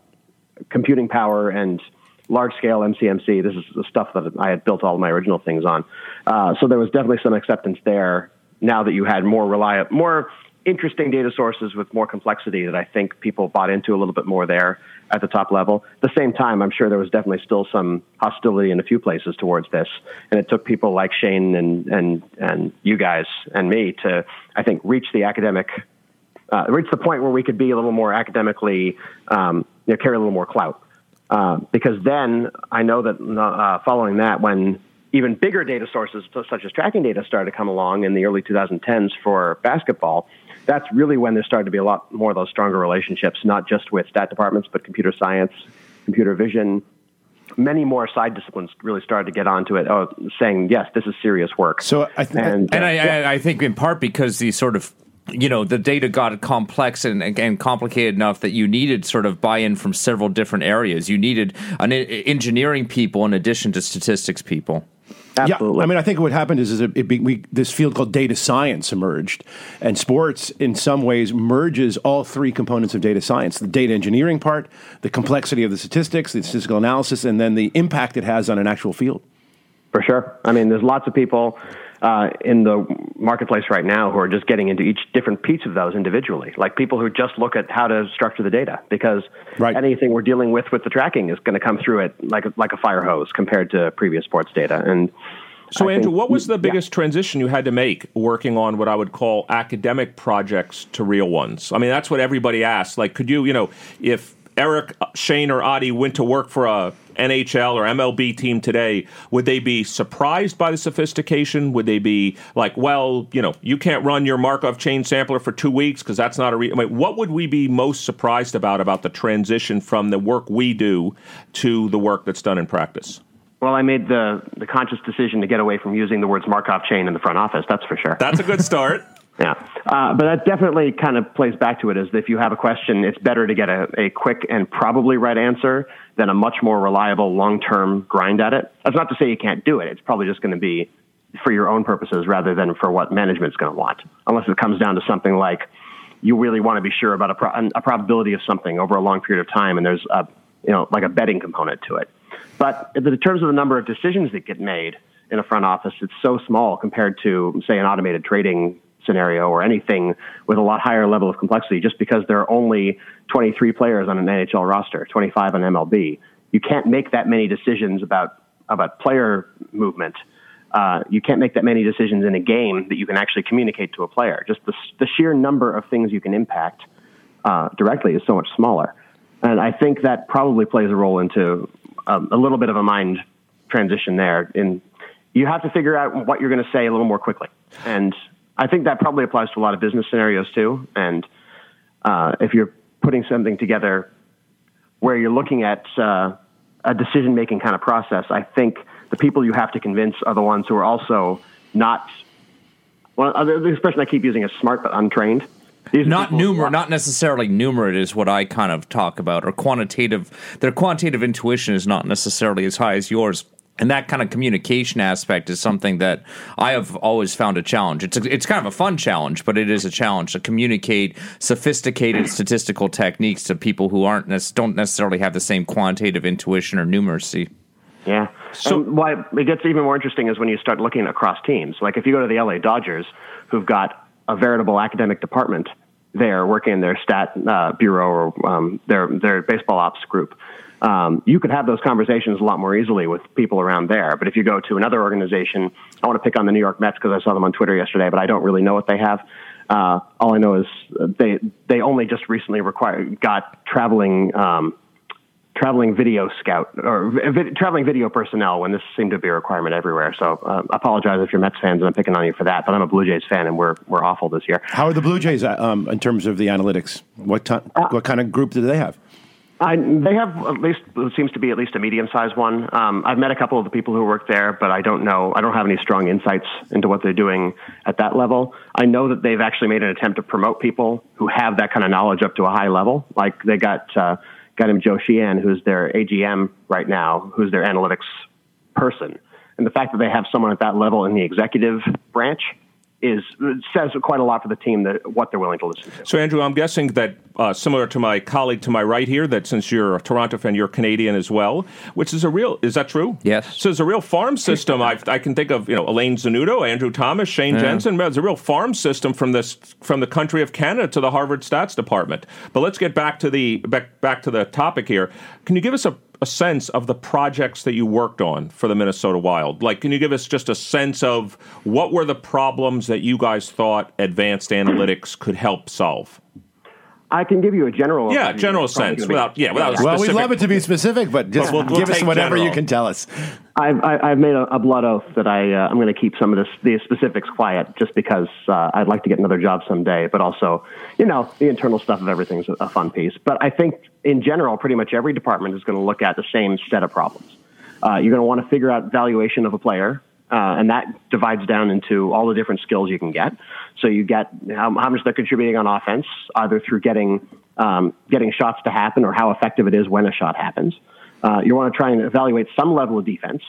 computing power and large-scale MCMC. This is the stuff that I had built all my original things on. Uh, so there was definitely some acceptance there. Now that you had more reliable, more interesting data sources with more complexity that I think people bought into a little bit more there at the top level. At the same time, I'm sure there was definitely still some hostility in a few places towards this, and it took people like Shane and and and you guys and me to I think reach the academic. Uh, reach the point where we could be a little more academically, um, you know, carry a little more clout. Uh, because then I know that uh, following that, when even bigger data sources such as tracking data started to come along in the early 2010s for basketball, that's really when there started to be a lot more of those stronger relationships, not just with stat departments, but computer science, computer vision. Many more side disciplines really started to get onto it, oh, saying, yes, this is serious work. So I th- and, and uh, I, yeah. I, I think in part because the sort of you know the data got complex and, and complicated enough that you needed sort of buy-in from several different areas. You needed an engineering people in addition to statistics people. Absolutely. Yeah, I mean, I think what happened is, is it, it be, we, this field called data science emerged, and sports, in some ways, merges all three components of data science: the data engineering part, the complexity of the statistics, the statistical analysis, and then the impact it has on an actual field. For sure. I mean, there's lots of people uh, in the marketplace right now who are just getting into each different piece of those individually, like people who just look at how to structure the data, because right. anything we're dealing with with the tracking is going to come through it like a, like a fire hose compared to previous sports data. And so, I Andrew, think, what was the biggest yeah. transition you had to make working on what I would call academic projects to real ones? I mean, that's what everybody asks. Like, could you, you know, if Eric, Shane, or Adi went to work for a NHL or MLB team today, would they be surprised by the sophistication? Would they be like, well, you know, you can't run your Markov chain sampler for two weeks because that's not a. Re-. I mean, what would we be most surprised about about the transition from the work we do to the work that's done in practice? Well, I made the the conscious decision to get away from using the words Markov chain in the front office. That's for sure. That's a good start. Yeah, uh, but that definitely kind of plays back to it. Is if you have a question, it's better to get a, a quick and probably right answer than a much more reliable long term grind at it. That's not to say you can't do it. It's probably just going to be for your own purposes rather than for what management's going to want. Unless it comes down to something like you really want to be sure about a, pro- a probability of something over a long period of time, and there's a you know like a betting component to it. But in terms of the number of decisions that get made in a front office, it's so small compared to say an automated trading scenario or anything with a lot higher level of complexity just because there are only 23 players on an NHL roster, 25 on MLB. You can't make that many decisions about, about player movement. Uh, you can't make that many decisions in a game that you can actually communicate to a player. Just the, the sheer number of things you can impact uh, directly is so much smaller. And I think that probably plays a role into um, a little bit of a mind transition there. In you have to figure out what you're going to say a little more quickly. And I think that probably applies to a lot of business scenarios too. And uh, if you're putting something together where you're looking at uh, a decision making kind of process, I think the people you have to convince are the ones who are also not. Well, uh, the expression I keep using is smart but untrained. These not numer, not necessarily numerate is what I kind of talk about, or quantitative. Their quantitative intuition is not necessarily as high as yours and that kind of communication aspect is something that I have always found a challenge. It's a, it's kind of a fun challenge, but it is a challenge to communicate sophisticated statistical techniques to people who aren't don't necessarily have the same quantitative intuition or numeracy. Yeah. So and why it gets even more interesting is when you start looking across teams. Like if you go to the LA Dodgers, who've got a veritable academic department there working in their stat uh, bureau or um, their their baseball ops group um, you could have those conversations a lot more easily with people around there. But if you go to another organization, I want to pick on the New York Mets because I saw them on Twitter yesterday, but I don't really know what they have. Uh, all I know is they they only just recently required got traveling um, traveling video scout or traveling video personnel when this seemed to be a requirement everywhere. So uh, I apologize if you're Mets fans and I'm picking on you for that, but I'm a Blue Jays fan and we're we're awful this year. How are the Blue Jays uh, um, in terms of the analytics? What t- uh, what kind of group do they have? I, they have at least it seems to be at least a medium-sized one. Um, I've met a couple of the people who work there, but I don't know. I don't have any strong insights into what they're doing at that level. I know that they've actually made an attempt to promote people who have that kind of knowledge up to a high level. Like they got uh, got him Joe Sheehan, who's their AGM right now, who's their analytics person, and the fact that they have someone at that level in the executive branch is says quite a lot for the team that what they're willing to listen to. So, Andrew, I'm guessing that uh, similar to my colleague to my right here, that since you're a Toronto fan, you're Canadian as well, which is a real. Is that true? Yes. So, it's a real farm system. I, I can think of you know Elaine Zanutto, Andrew Thomas, Shane yeah. Jensen. It's a real farm system from this from the country of Canada to the Harvard Stats Department. But let's get back to the back back to the topic here. Can you give us a a sense of the projects that you worked on for the Minnesota Wild? Like, can you give us just a sense of what were the problems that you guys thought advanced analytics could help solve? I can give you a general. Yeah, general sense. Without, yeah, without. Well, we'd love it to be specific, but just but we'll, we'll give us whatever general. you can tell us. I've, I've made a, a blood oath that I uh, I'm going to keep some of this the specifics quiet, just because uh, I'd like to get another job someday. But also, you know, the internal stuff of everything's a, a fun piece. But I think in general, pretty much every department is going to look at the same set of problems. Uh, you're going to want to figure out valuation of a player. Uh, and that divides down into all the different skills you can get. So you get how, how much they're contributing on offense, either through getting um, getting shots to happen or how effective it is when a shot happens. Uh, you want to try and evaluate some level of defense.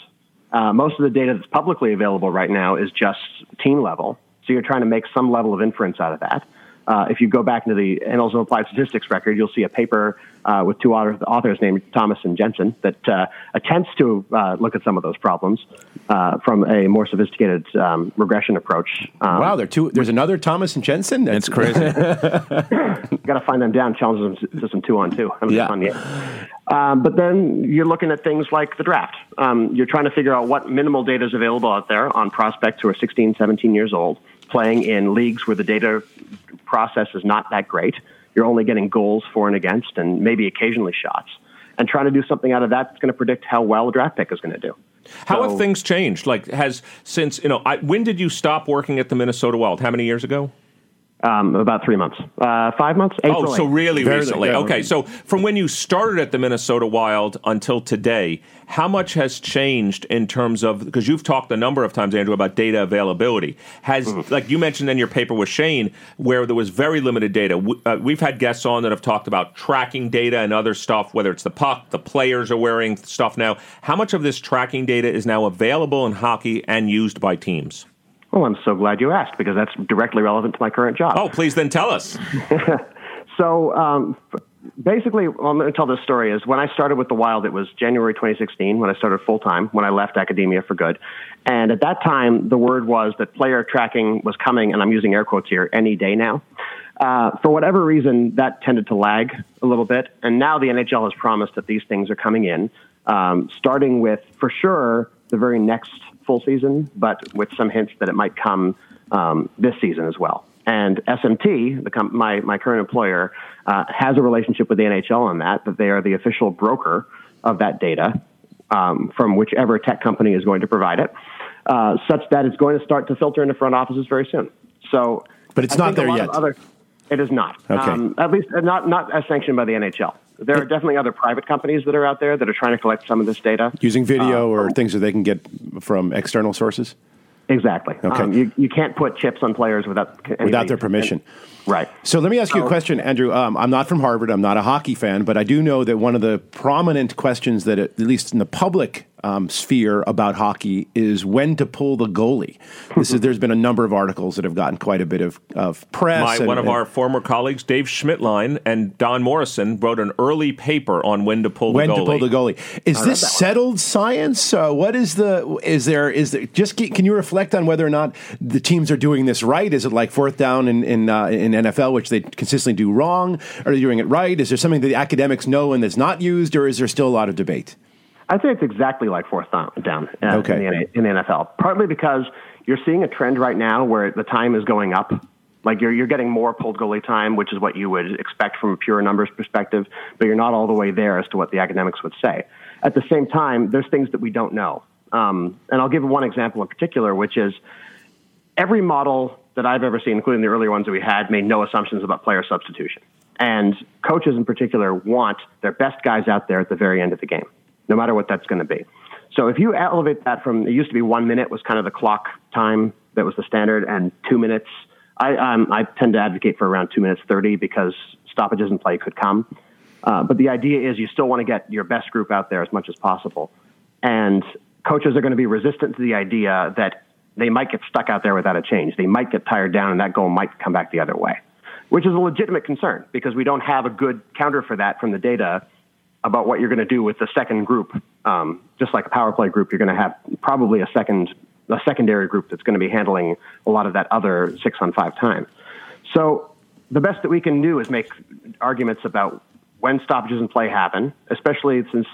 Uh, most of the data that's publicly available right now is just team level. So you're trying to make some level of inference out of that. Uh, if you go back into the Annals of Applied Statistics record, you'll see a paper uh, with two authors, authors, named Thomas and Jensen that uh, attempts to uh, look at some of those problems uh, from a more sophisticated um, regression approach. Um, wow, there two, there's another Thomas and Jensen? That's, crazy. Got to find them down, challenge them to some two on two. Yeah. Fun, yeah. Um, but then you're looking at things like the draft. Um, you're trying to figure out what minimal data is available out there on prospects who are 16, 17 years old, playing in leagues where the data process is not that great. You're only getting goals for and against, and maybe occasionally shots. And trying to do something out of that that's going to predict how well a draft pick is going to do. How so, have things changed? Like, has since you know, I, when did you stop working at the Minnesota Wild? How many years ago? Um, about three months, uh, five months. April oh, so really Very recently. Okay, so from when you started at the Minnesota Wild until today, how much has changed in terms of because you've talked a number of times, Andrew, about data availability. Has mm-hmm. like you mentioned in your paper with Shane, where there was very limited data. Uh, we've had guests on that have talked about tracking data and other stuff, whether it's the puck, the players are wearing stuff now. How much of this tracking data is now available in hockey and used by teams? Well, I'm so glad you asked because that's directly relevant to my current job. Oh, please then tell us. so, um, basically, well, I'm going to tell this story. Is when I started with the Wild, it was January 2016 when I started full time. When I left academia for good, and at that time, the word was that player tracking was coming, and I'm using air quotes here, any day now. Uh, for whatever reason, that tended to lag a little bit, and now the NHL has promised that these things are coming in, um, starting with for sure the very next full season, but with some hints that it might come um, this season as well. And SMT, the my, my current employer, uh, has a relationship with the NHL on that, that they are the official broker of that data um, from whichever tech company is going to provide it, uh, such that it's going to start to filter into front offices very soon. So, But it's I not there yet. Other, it is not. Okay. Um, at least uh, not not as sanctioned by the NHL. There are definitely other private companies that are out there that are trying to collect some of this data. Using video Uh, or things that they can get from external sources Exactly. Okay. Um, you, you can't put chips on players without without their permission. Right. So let me ask you a question, Andrew. Um, I'm not from Harvard. I'm not a hockey fan, but I do know that one of the prominent questions that, at least in the public um, sphere about hockey, is when to pull the goalie. This is there's been a number of articles that have gotten quite a bit of, of press. My, and- one of and our former colleagues, Dave Schmittlein, and Don Morrison wrote an early paper on when to pull when the goalie. to pull the goalie. Is this settled science? Uh, what is the? Is there? Is there? Just can you reflect on whether or not the teams are doing this right? Is it like fourth down in in, uh, in NFL, which they consistently do wrong? Are they doing it right? Is there something that the academics know and that's not used, or is there still a lot of debate? I'd say it's exactly like fourth down, down uh, Okay. in, the, in the NFL. Partly because you're seeing a trend right now where the time is going up. Like you're you're getting more pulled goalie time, which is what you would expect from a pure numbers perspective, but you're not all the way there as to what the academics would say. At the same time, there's things that we don't know. Um, and I'll give one example in particular, which is every model that I've ever seen, including the earlier ones that we had, made no assumptions about player substitution. And coaches in particular want their best guys out there at the very end of the game, no matter what that's going to be. So if you elevate that from, it used to be one minute was kind of the clock time that was the standard, and two minutes. I, um, I tend to advocate for around two minutes 30 because stoppages in play could come. Uh, but the idea is you still want to get your best group out there as much as possible. And coaches are going to be resistant to the idea that they might get stuck out there without a change. They might get tired down and that goal might come back the other way, which is a legitimate concern because we don't have a good counter for that from the data about what you're going to do with the second group. Um, just like a power play group, you're going to have probably a second, a secondary group that's going to be handling a lot of that other six on five time. So the best that we can do is make arguments about when stoppages in play happen, especially since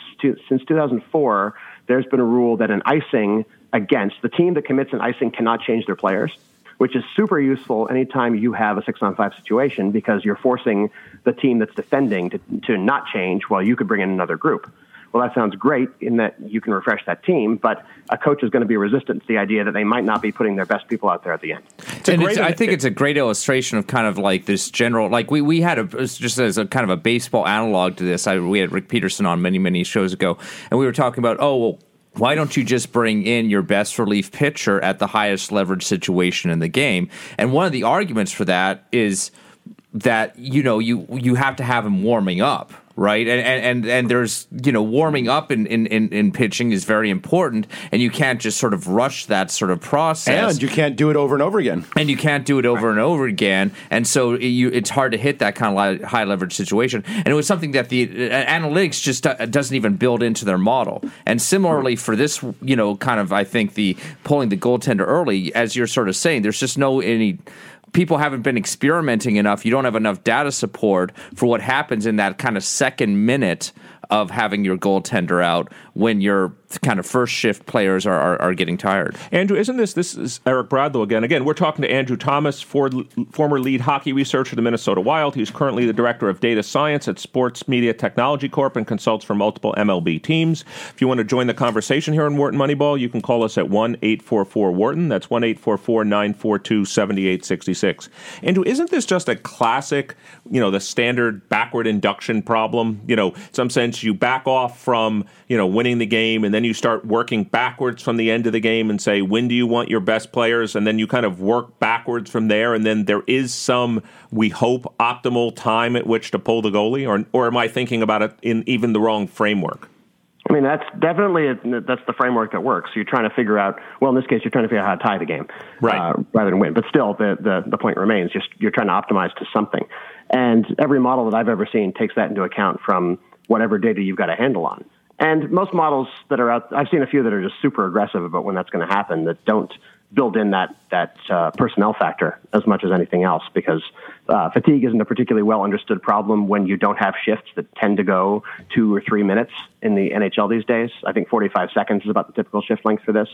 since 2004. There's been a rule that an icing against the team that commits an icing cannot change their players, which is super useful anytime you have a six on five situation because you're forcing the team that's defending to, to not change while you could bring in another group. Well, that sounds great in that you can refresh that team, but a coach is going to be resistant to the idea that they might not be putting their best people out there at the end. a and it's, I think it's a great illustration of kind of like this general, like we, we had a just as a kind of a baseball analog to this. I, we had Rick Peterson on many many shows ago, and we were talking about oh well. Why don't you just bring in your best relief pitcher at the highest leverage situation in the game? And one of the arguments for that is that you know you you have to have him warming up right and and and, and there's you know warming up in, in, in, in pitching is very important and you can't just sort of rush that sort of process And you can't do it over and over again. and you can't do it over and over again, and so you, it's hard to hit that kind of li- high leverage situation. And it was something that the uh, analytics just uh, doesn't even build into their model. And similarly for this, you know, kind of I think the pulling the goaltender early, as you're sort of saying, there's just no any. People haven't been experimenting enough. You don't have enough data support for what happens in that kind of second minute of having your goaltender out when your kind of first shift players are, are, are getting tired. Andrew, isn't this this is Eric Bradlow again? Again, we're talking to Andrew Thomas, for, former lead hockey researcher at the Minnesota Wild. He's currently the director of data science at Sports Media Technology Corp and consults for multiple MLB teams. If you want to join the conversation here on Wharton Moneyball, you can call us at one eight four four Wharton. That's one eight four four nine four two seventy eight sixty six. Andrew, isn't this just a classic, you know, the standard backward induction problem? You know, some sense, you back off from you know winning the game, and then you start working backwards from the end of the game and say, when do you want your best players? And then you kind of work backwards from there, and then there is some, we hope, optimal time at which to pull the goalie, or or am I thinking about it in even the wrong framework? I mean, that's definitely a, that's the framework that works. You're trying to figure out. Well, in this case, you're trying to figure out how to tie the game, Right. Uh, rather than win. But still, the, the the point remains. You're you're trying to optimize to something, and every model that I've ever seen takes that into account from whatever data you've got a handle on. And most models that are out, I've seen a few that are just super aggressive about when that's going to happen that don't build in that that uh, personnel factor as much as anything else because uh, fatigue isn't a particularly well understood problem when you don't have shifts that tend to go two or three minutes in the NHL these days. I think 45 seconds is about the typical shift length for this.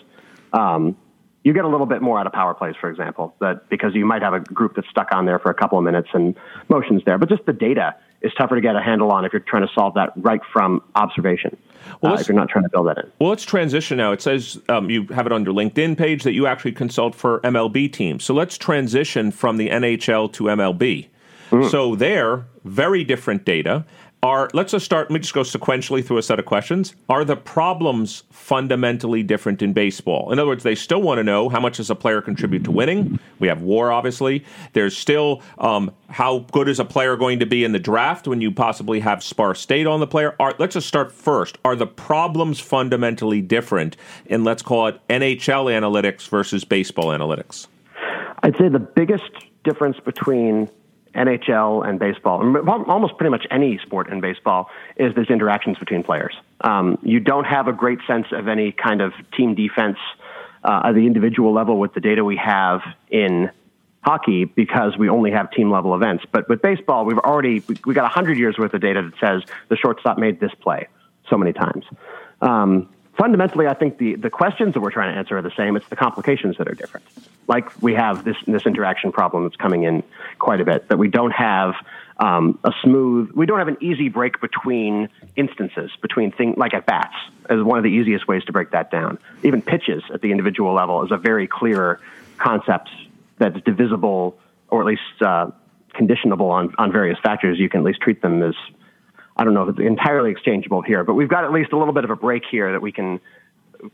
Um, you get a little bit more out of power plays, for example, that because you might have a group that's stuck on there for a couple of minutes and motions there, but just the data is tougher to get a handle on if you're trying to solve that right from observation. Well, uh, if you're not trying to build that in. Well, let's transition now. It says um, you have it on your LinkedIn page that you actually consult for MLB teams. So let's transition from the NHL to MLB. So there, very different data. Are let's just start. Let me just go sequentially through a set of questions. Are the problems fundamentally different in baseball? In other words, they still want to know how much does a player contribute to winning. We have WAR, obviously. There's still um, how good is a player going to be in the draft when you possibly have sparse state on the player. Are, let's just start first. Are the problems fundamentally different in let's call it NHL analytics versus baseball analytics? I'd say the biggest difference between NHL and baseball, almost pretty much any sport in baseball, is there's interactions between players. Um, you don't have a great sense of any kind of team defense uh, at the individual level with the data we have in hockey because we only have team level events. But with baseball, we've already we, we got 100 years worth of data that says the shortstop made this play so many times. Um, fundamentally, I think the, the questions that we're trying to answer are the same. It's the complications that are different. Like we have this this interaction problem that's coming in quite a bit. That we don't have um, a smooth. We don't have an easy break between instances between things like at bats is one of the easiest ways to break that down. Even pitches at the individual level is a very clear concept that's divisible or at least uh, conditionable on on various factors. You can at least treat them as I don't know if it's entirely exchangeable here, but we've got at least a little bit of a break here that we can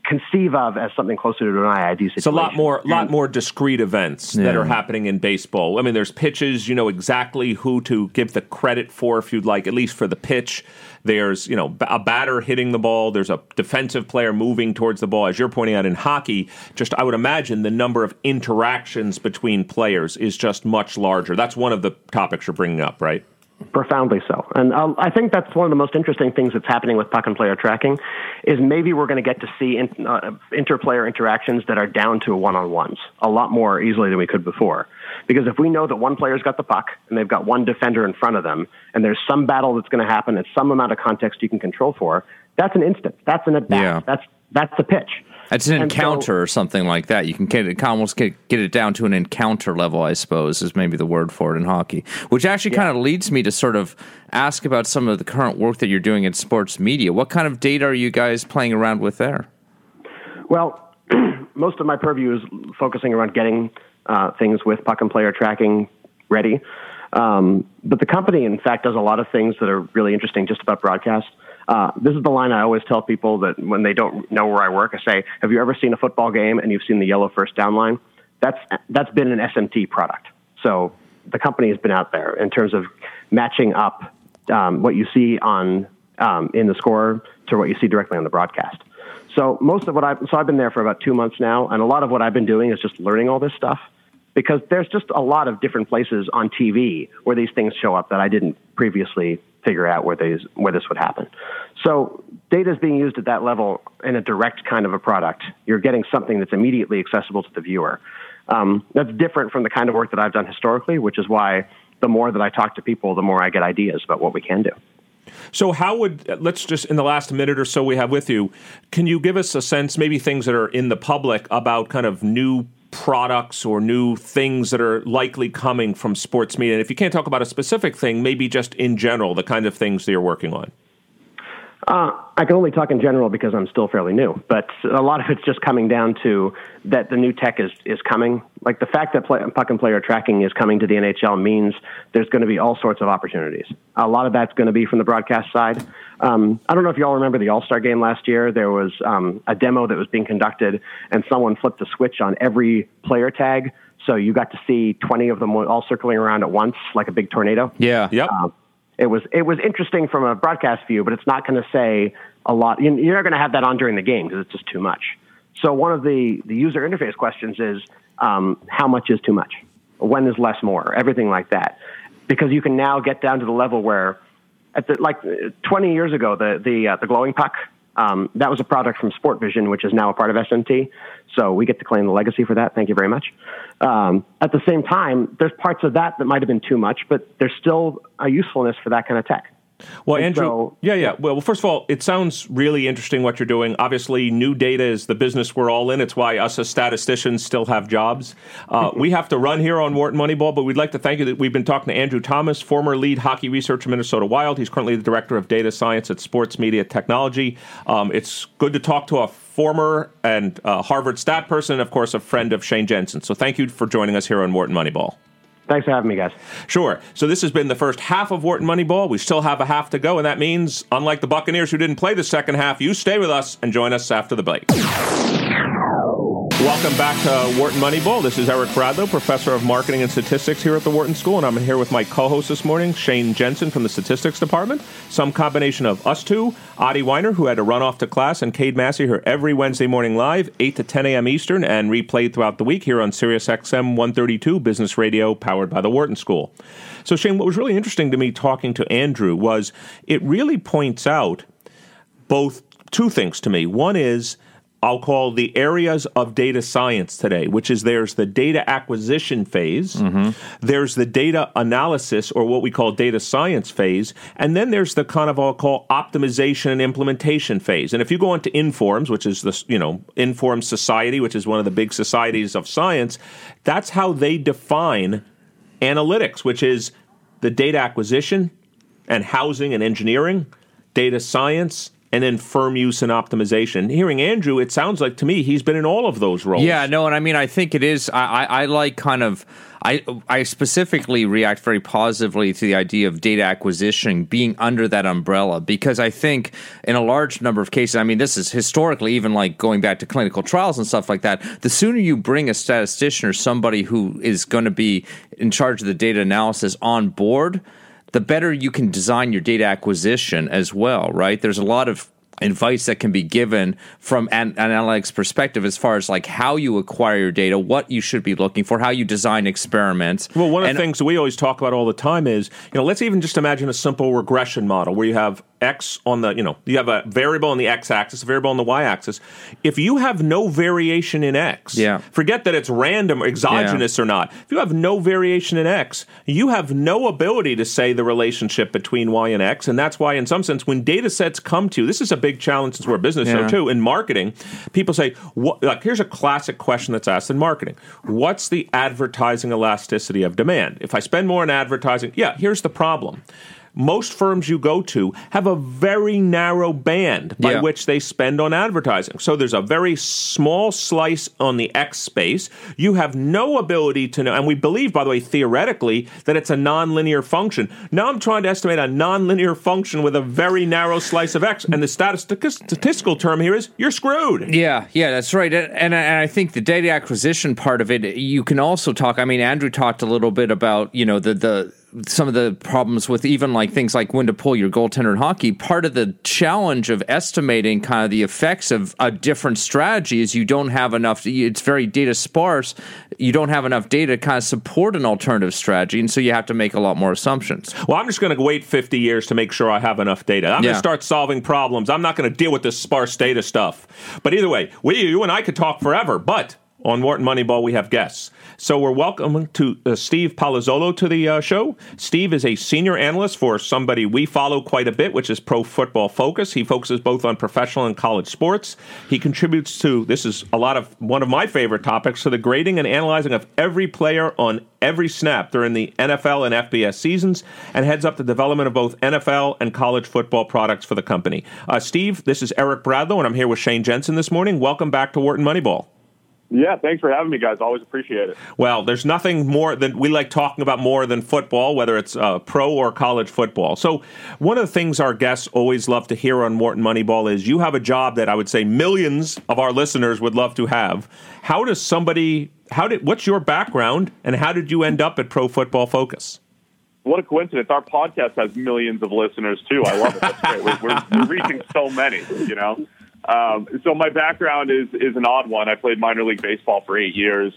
conceive of as something closer to an IID situation. It's a lot more, lot more discrete events that are happening in baseball. I mean, there's pitches. You know exactly who to give the credit for, if you'd like, at least for the pitch. There's, you know, a batter hitting the ball. There's a defensive player moving towards the ball. As you're pointing out in hockey, just I would imagine the number of interactions between players is just much larger. That's one of the topics you're bringing up, right? Profoundly so. And uh, I think that's one of the most interesting things that's happening with puck and player tracking is maybe we're going to get to see in, uh, interplayer interactions that are down to one-on-ones a lot more easily than we could before. Because if we know that one player's got the puck and they've got one defender in front of them and there's some battle that's going to happen at some amount of context you can control for, that's an instant. That's an at bat. Yeah. That's that's the pitch. It's an And so- encounter or something like that. You can get it, almost get, get it down to an encounter level, I suppose, is maybe the word for it in hockey. Which actually kind of leads me to sort of ask about some of the current work that you're doing in sports media. What kind of data are you guys playing around with there? Well, most of my purview is focusing around getting uh, things with puck and player tracking ready. Um, but the company, in fact, does a lot of things that are really interesting just about broadcast. Uh, this is the line I always tell people that when they don't know where I work, I say, "Have you ever seen a football game and you've seen the yellow first down line? That's that's been an SMT product. So the company has been out there in terms of matching up um, what you see on um, in the score to what you see directly on the broadcast. So most of what I so I've been there for about two months now, and a lot of what I've been doing is just learning all this stuff because there's just a lot of different places on TV where these things show up that I didn't previously figure out where these where this would happen. So data is being used at that level in a direct kind of a product. You're getting something that's immediately accessible to the viewer. Um, that's different from the kind of work that I've done historically, which is why the more that I talk to people, the more I get ideas about what we can do. So, how would let's just in the last minute or so we have with you, can you give us a sense, maybe things that are in the public about kind of new products or new things that are likely coming from sports media? And if you can't talk about a specific thing, maybe just in general, the kind of things that you're working on. Uh, I can only talk in general because I'm still fairly new, but a lot of it's just coming down to that the new tech is, is coming. Like the fact that play, puck and player tracking is coming to the NHL means there's going to be all sorts of opportunities. A lot of that's going to be from the broadcast side. Um, I don't know if you all remember the All Star game last year. There was um, a demo that was being conducted, and someone flipped a switch on every player tag. So you got to see 20 of them all circling around at once, like a big tornado. Yeah. Yep. Um, it was it was interesting from a broadcast view, but it's not going to say a lot. You- You're not going to have that on during the game because it's just too much. So one of the the user interface questions is um, how much is too much? When is less more? Everything like that, because you can now get down to the level where, at the like uh, 20 years ago, the the uh, the glowing puck. Um, that was a product from Sportvision, which is now a part of SMT. So we get to claim the legacy for that. Thank you very much. Um, at the same time, there's parts of that that might have been too much, but there's still a usefulness for that kind of tech. Well, And Andrew, so- yeah, yeah. Well, first of all, it sounds really interesting what you're doing. Obviously, new data is the business we're all in. It's why us as statisticians still have jobs. Uh, we have to run here on Wharton Moneyball, but we'd like to thank you that we've been talking to Andrew Thomas, former lead hockey researcher, Minnesota Wild. He's currently the director of data science at Sports Media Technology. Um, it's good to talk to a former and uh, Harvard stat person, and of course, a friend of Shane Jensen. So thank you for joining us here on Wharton Moneyball. Thanks for having me, guys. Sure. So this has been the first half of Wharton Moneyball. We still have a half to go, and that means, unlike the Buccaneers who didn't play the second half, you stay with us and join us after the break. Welcome back to Wharton Moneyball. This is Eric Bradlow, professor of marketing and statistics here at the Wharton School, and I'm here with my co-host this morning, Shane Jensen from the statistics department. Some combination of us two, Adi Wyner, who had to run off to class, and Cade Massey here every Wednesday morning live, 8 to 10 a.m. Eastern, and replayed throughout the week here on Sirius XM 132 Business Radio, powered by the Wharton School. So, Shane, what was really interesting to me talking to Andrew was it really points out both two things to me. One is I'll call the areas of data science today, which is there's the data acquisition phase, mm-hmm. there's the data analysis or what we call data science phase, and then there's the kind of I'll call optimization and implementation phase. And if you go into Informs, which is the you know Inform Society, which is one of the big societies of science, that's how they define analytics, which is the data acquisition and housing and engineering, data science, and then firm use and optimization. Hearing Andrew, it sounds like to me he's been in all of those roles. Yeah, no, and I mean, I think it is. I, I, I like kind of. I I specifically react very positively to the idea of data acquisition being under that umbrella because I think in a large number of cases, I mean, this is historically even like going back to clinical trials and stuff like that. The sooner you bring a statistician or somebody who is going to be in charge of the data analysis on board, the better you can design your data acquisition as well, right? There's a lot of advice that can be given from an analytics perspective as far as like how you acquire your data, what you should be looking for, how you design experiments. Well, one of And- the things we always talk about all the time is, you know, let's even just imagine a simple regression model where you have x on the, you know, you have a variable on the x-axis, a variable on the y-axis. If you have no variation in x, Yeah. forget that it's random or exogenous or not. If you have no variation in x, you have no ability to say the relationship between y and x, and that's why, in some sense, when data sets come to you, this is a big challenge since we're a business Yeah. too. In marketing, people say, what, like, here's a classic question that's asked in marketing: What's the advertising elasticity of demand? If I spend more on advertising, yeah, here's the problem. Most firms you go to have a very narrow band by Yeah. which they spend on advertising. So there's a very small slice on the X space. You have no ability to know, and we believe, by the way, theoretically, that it's a nonlinear function. Now I'm trying to estimate a nonlinear function with a very narrow slice of X, and the statis- statistical term here is you're screwed. Yeah, yeah, that's right. And, and and I think the data acquisition part of it, you can also talk. I mean, Andrew talked a little bit about you know the the some of the problems with even like things like when to pull your goaltender in hockey. Part of the challenge of estimating kind of the effects of a different strategy is you don't have enough. It's very data sparse. You don't have enough data to kind of support an alternative strategy, and so you have to make a lot more assumptions. Well, I'm just going to wait 50 years to make sure I have enough data. I'm going to start solving problems. I'm not going to deal with this sparse data stuff. But either way, we, you and I could talk forever. But on Wharton Moneyball, we have guests. So we're welcoming to uh, Steve Palazzolo to the uh, show. Steve is a senior analyst for somebody we follow quite a bit, which is Pro Football Focus. He focuses both on professional and college sports. He contributes to this is a lot of one of my favorite topics to the grading and analyzing of every player on every snap during the NFL and FBS seasons, and heads up the development of both NFL and college football products for the company. Uh, Steve, this is Eric Bradlow, and I'm here with Shane Jensen this morning. Welcome back to Wharton Moneyball. Yeah, thanks for having me, guys. Always appreciate it. Well, there's nothing more than we like talking about more than football, whether it's uh, pro or college football. So, one of the things our guests always love to hear on Wharton Moneyball is you have a job that I would say millions of our listeners would love to have. How does somebody? How did? What's your background, and how did you end up at Pro Football Focus? What a coincidence. Our podcast has millions of listeners, too. I love it. That's great. We're, we're, we're reaching so many, you know? Um, so my background is, is an odd one. I played minor league baseball for eight years.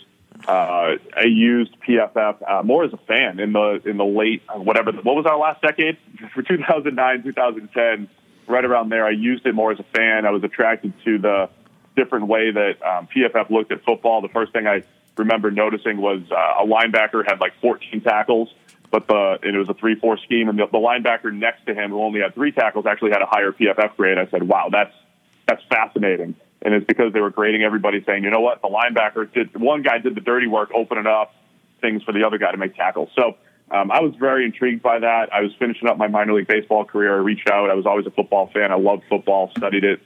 Uh, I used PFF uh, more as a fan in the in the late uh, whatever. What was our last decade? For 2009, 2010, right around there. I used it more as a fan. I was attracted to the different way that um, PFF looked at football. The first thing I remember noticing was uh, a linebacker had like 14 tackles, but the it was a three four scheme, and the, the linebacker next to him, who only had three tackles, actually had a higher PFF grade. I said, "Wow, that's that's fascinating." And it's because they were grading everybody, saying, "You know what? The linebacker did one guy did the dirty work, opening up things for the other guy to make tackles." So um, I was very intrigued by that. I was finishing up my minor league baseball career. I reached out. I was always a football fan. I loved football, studied it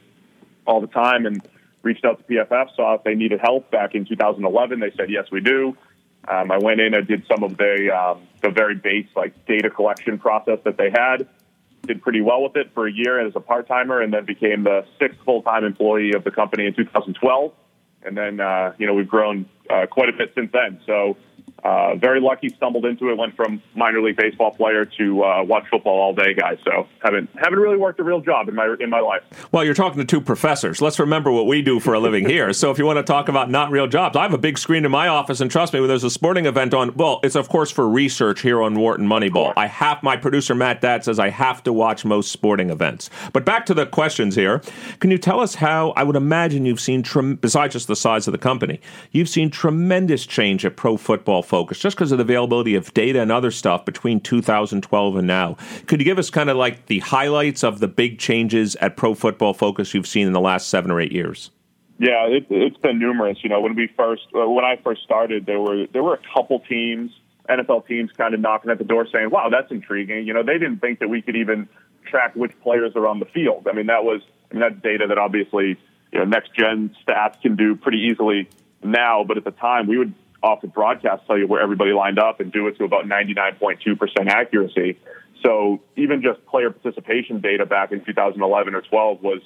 all the time, and reached out to PFF. Saw if they needed help back in 2011. They said yes, we do. Um, I went in and did some of the um, the very base like data collection process that they had. Did pretty well with it for a year as a part timer, and then became the sixth full time employee of the company in 2012. And then uh, you know we've grown uh, quite a bit since then. So uh, very lucky, stumbled into it. Went from minor league baseball player to uh, watch football all day guy. So haven't haven't really worked a real job in my in my life. Well, you're talking to two professors. Let's remember what we do for a living here. So if you want to talk about not real jobs, I have a big screen in my office, and trust me, when there's a sporting event on, well, it's of course for research here on Wharton Moneyball. I have my producer Matt Dad says I have to watch most sporting events. But back to the questions here. Can you tell us how? I would imagine you've seen, trem- besides just the size of the company, you've seen tremendous change at Pro Football Focus just because of the availability of data and other stuff between 2012 and now. Could you give us kind of like the highlights of the big changes at Pro Football Focus you've seen in the last seven or eight years? Yeah, it, it's been numerous. You know, when we first, uh, when I first started, there were there were a couple teams, NFL teams, kind of knocking at the door saying, "Wow, that's intriguing." You know, they didn't think that we could even track which players are on the field. I mean, that was I mean that's data that obviously you know next gen stats can do pretty easily now, but at the time we would off the broadcast tell you where everybody lined up and do it to about 99.2% accuracy. So even just player participation data back in 2011 or 12 was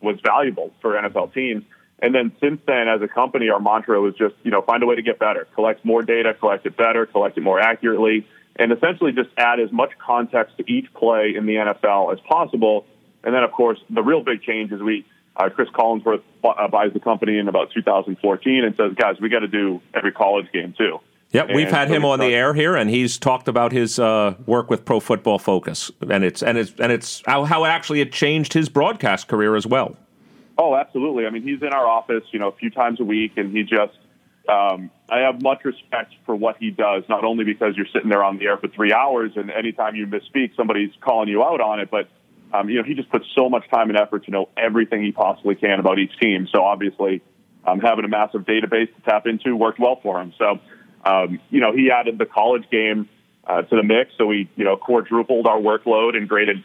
was valuable for NFL teams. And then since then, as a company, our mantra was just you know find a way to get better, collect more data, collect it better, collect it more accurately, and essentially just add as much context to each play in the NFL as possible. And then, of course, the real big change is we uh, Cris Collinsworth uh, buys the company in about 2014 and says, guys, we got to do every college game too. Yep, we've had so him on the air here, and he's talked about his uh, work with Pro Football Focus, and it's and it's and it's how, how actually it changed his broadcast career as well. Oh, absolutely. I mean, he's in our office, you know, a few times a week, and he just. Um, I have much respect for what he does, not only because you're sitting there on the air for three hours, and anytime you misspeak, somebody's calling you out on it, but um, you know, he just puts so much time and effort to know everything he possibly can about each team. So obviously, um, having a massive database to tap into worked well for him. So, um, you know, he added the college game uh, to the mix, so we, you know, quadrupled our workload and graded,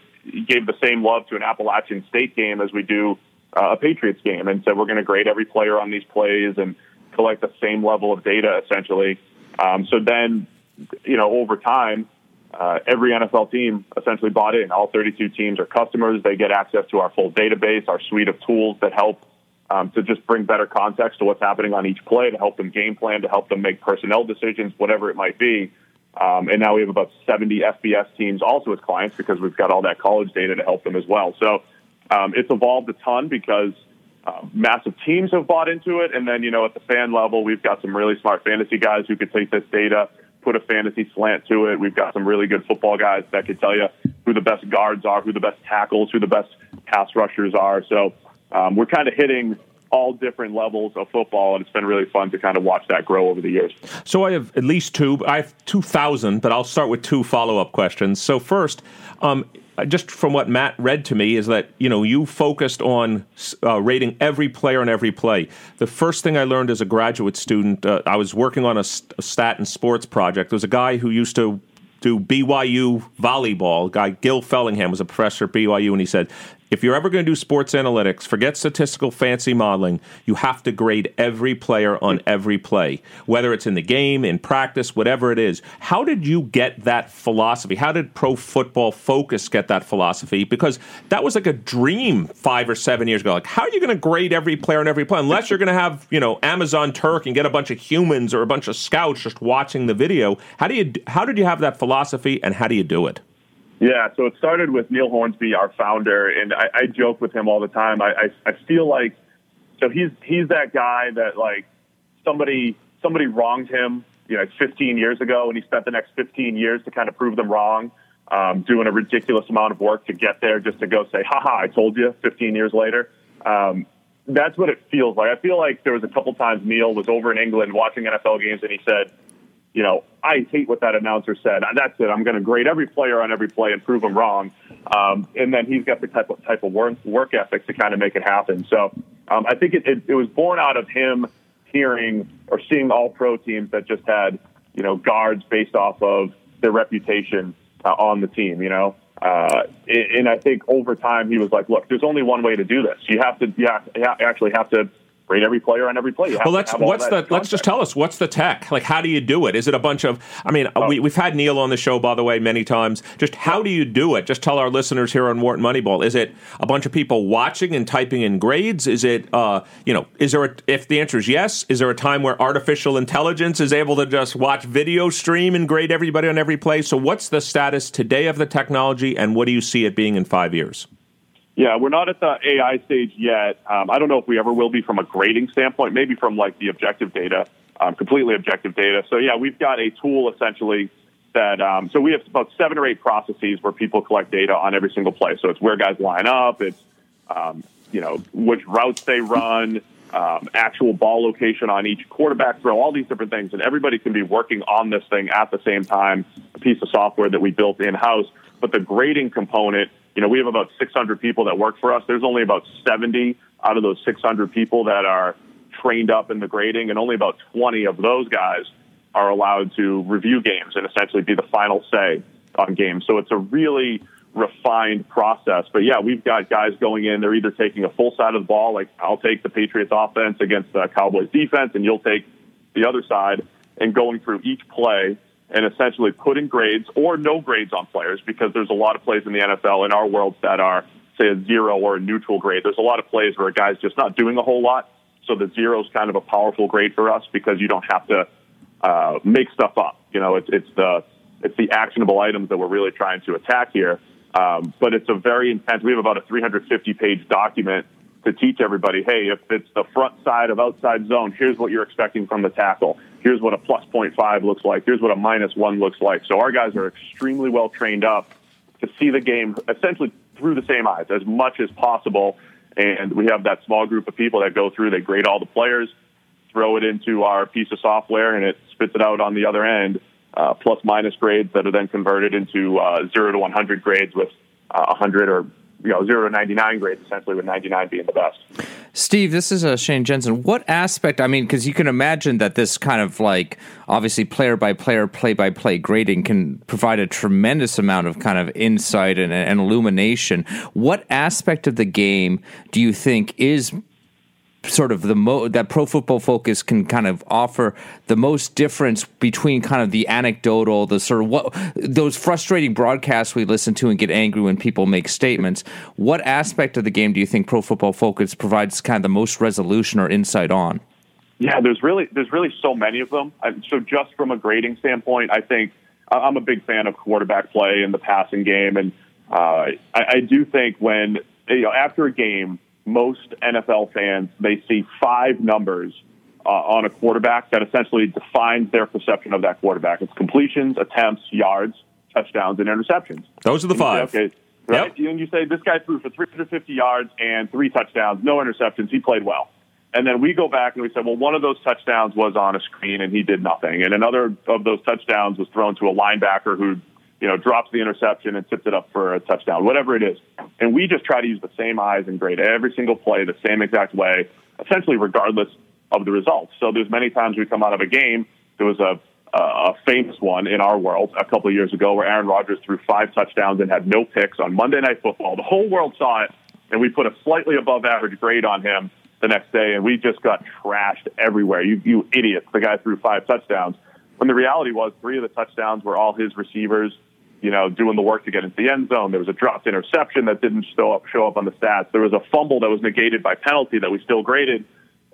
gave the same love to an Appalachian State game as we do uh, a Patriots game, and said we're going to grade every player on these plays and collect the same level of data essentially. Um, so then, you know, over time, uh, every NFL team essentially bought in. All 32 teams are customers. They get access to our full database, our suite of tools that help um, to just bring better context to what's happening on each play, to help them game plan, to help them make personnel decisions, whatever it might be. Um, and now we have about 70 FBS teams also as clients because we've got all that college data to help them as well. So um, it's evolved a ton because uh, massive teams have bought into it. And then, you know, at the fan level, we've got some really smart fantasy guys who could take this data, put a fantasy slant to it. We've got some really good football guys that could tell you who the best guards are, who the best tackles, who the best pass rushers are. So um, we're kind of hitting all different levels of football, and it's been really fun to kind of watch that grow over the years. So I have at least two. I have two thousand, but I'll start with two follow up questions. So first, um, just from what Matt read to me, is that you know you focused on uh, rating every player and every play. The first thing I learned as a graduate student, uh, I was working on a, a stat and sports project. There was a guy who used to do BYU volleyball. Guy Gil Fellingham was a professor at BYU, and he said, if you're ever going to do sports analytics, forget statistical fancy modeling. You have to grade every player on every play, whether it's in the game, in practice, whatever it is. How did you get that philosophy? How did Pro Football Focus get that philosophy? Because that was like a dream five or seven years ago. Like, how are you going to grade every player on every play unless you're going to have you know Amazon Turk and get a bunch of humans or a bunch of scouts just watching the video? How do you how did you have that philosophy, and how do you do it? Yeah, so it started with Neil Hornsby, our founder, and I, I joke with him all the time. I, I I feel like so he's he's that guy that like somebody somebody wronged him, you know, 15 years ago, and he spent the next 15 years to kind of prove them wrong, um, doing a ridiculous amount of work to get there, just to go say, "Haha, I told you." 15 years later, um, that's what it feels like. I feel like there was a couple times Neil was over in England watching NFL games, and he said you know, I hate what that announcer said. That's it. I'm going to grade every player on every play and prove them wrong. Um, and then he's got the type of type of work, work ethic to kind of make it happen. So um, I think it, it, it was born out of him hearing or seeing all pro teams that just had you know guards based off of their reputation uh, on the team. You know. Uh, and I think over time he was like, "Look, there's only one way to do this. You have to, you actually have to rate every player on every play. well, let's what's the let's just tell us what's the tech? Like, how do you do it? Is it a bunch of? I mean, oh. we, we've had Neil on the show, by the way, many times. Just how do you do it? Just tell our listeners here on Wharton Moneyball. Is it a bunch of people watching and typing in grades? Is it, uh, you know, is there? A, if the answer is yes, is there a time where artificial intelligence is able to just watch video stream and grade everybody on every play? So, what's the status today of the technology, and what do you see it being in five years? Yeah, we're not at the AI stage yet. Um, I don't know if we ever will be from a grading standpoint, maybe from like the objective data, um, completely objective data. So yeah, we've got a tool essentially that, um, so we have about seven or eight processes where people collect data on every single play. So it's where guys line up, it's, um, you know, which routes they run, um, actual ball location on each quarterback throw, all these different things. And everybody can be working on this thing at the same time, a piece of software that we built in house. But the grading component you know, we have about 600 people that work for us. There's only about 70 out of those 600 people that are trained up in the grading, and only about 20 of those guys are allowed to review games and essentially be the final say on games. So it's a really refined process. But yeah, we've got guys going in. They're either taking a full side of the ball, like I'll take the Patriots offense against the Cowboys defense, and you'll take the other side, and going through each play and essentially putting grades or no grades on players because there's a lot of plays in the NFL in our world that are, say, a zero or a neutral grade. There's a lot of plays where a guy's just not doing a whole lot. So the zero is kind of a powerful grade for us because you don't have to uh, make stuff up. You know, it's, it's the it's the actionable items that we're really trying to attack here. Um, but it's a very intense. We have about a 350 page document to teach everybody, hey, if it's the front side of outside zone, here's what you're expecting from the tackle. Here's what a plus 0.5 looks like. Here's what a minus one looks like. So our guys are extremely well trained up to see the game essentially through the same eyes as much as possible. And we have that small group of people that go through, they grade all the players, throw it into our piece of software, and it spits it out on the other end, uh, plus minus grades that are then converted into uh, 0 to 100 grades with uh, 100 or you know zero to ninety nine grades, essentially with ninety nine being the best. Steve, this is uh, Shane Jensen. What aspect? I mean, because you can imagine that this kind of like obviously player by player, play by play grading can provide a tremendous amount of kind of insight and, and illumination. What aspect of the game do you think is sort of the mo that pro football focus can kind of offer the most difference between kind of the anecdotal the sort of what those frustrating broadcasts we listen to and get angry when people make statements. What aspect of the game do you think pro football focus provides kind of the most resolution or insight on? Yeah there's really there's really so many of them. So just from a grading standpoint i think i'm a big fan of quarterback play and the passing game. And uh, I, I do think when you know after a game most NFL fans, they see five numbers uh, on a quarterback that essentially defines their perception of that quarterback. It's completions, attempts, yards, touchdowns, and interceptions. Those are the five. Say, okay, right? Yep. And you say this guy threw for 350 yards and three touchdowns, no interceptions. He played well. And then we go back and we say, well, one of those touchdowns was on a screen and he did nothing. And another of those touchdowns was thrown to a linebacker who you know, drops the interception and tips it up for a touchdown, whatever it is. And we just try to use the same eyes and grade every single play the same exact way, essentially regardless of the results. So there's many times we come out of a game. There was a a famous one in our world a couple of years ago where Aaron Rodgers threw five touchdowns and had no picks on Monday Night Football. The whole world saw it, and we put a slightly above average grade on him the next day, and we just got trashed everywhere. You, you idiots! The guy threw five touchdowns. When the reality was, three of the touchdowns were all his receivers you know, doing the work to get into the end zone. There was a dropped interception that didn't show up show up on the stats. There was a fumble that was negated by penalty that we still graded.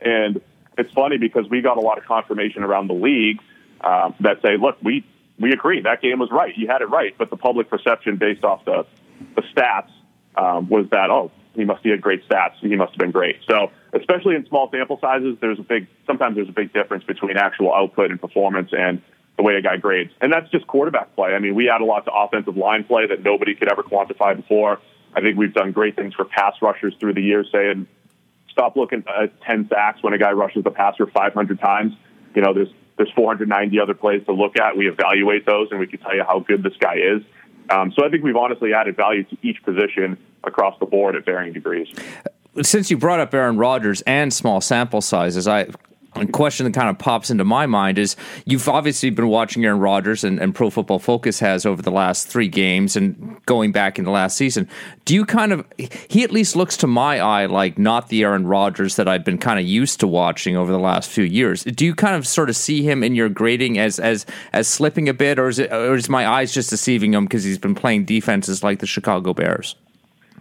And it's funny because we got a lot of confirmation around the league uh, that say, look, we we agree that game was right. You had it right, but the public perception based off the the stats um, was that oh he must have had great stats. He must have been great. So especially in small sample sizes, there's a big sometimes there's a big difference between actual output and performance and the way a guy grades. And that's just quarterback play. I mean, we add a lot to offensive line play that nobody could ever quantify before. I think we've done great things for pass rushers through the years, saying stop looking at 10 sacks when a guy rushes the passer 500 times. You know, there's there's 490 other plays to look at. We evaluate those, and we can tell you how good this guy is. Um, so I think we've honestly added value to each position across the board at varying degrees. Since you brought up Aaron Rodgers and small sample sizes, I a question that kind of pops into my mind is you've obviously been watching Aaron Rodgers and, and, Pro Football Focus has over the last three games and going back in the last season. Do you kind of he at least looks to my eye like not the Aaron Rodgers that I've been kind of used to watching over the last few years. Do you kind of sort of see him in your grading as as as slipping a bit, or is it or is my eyes just deceiving him because he's been playing defenses like the Chicago Bears?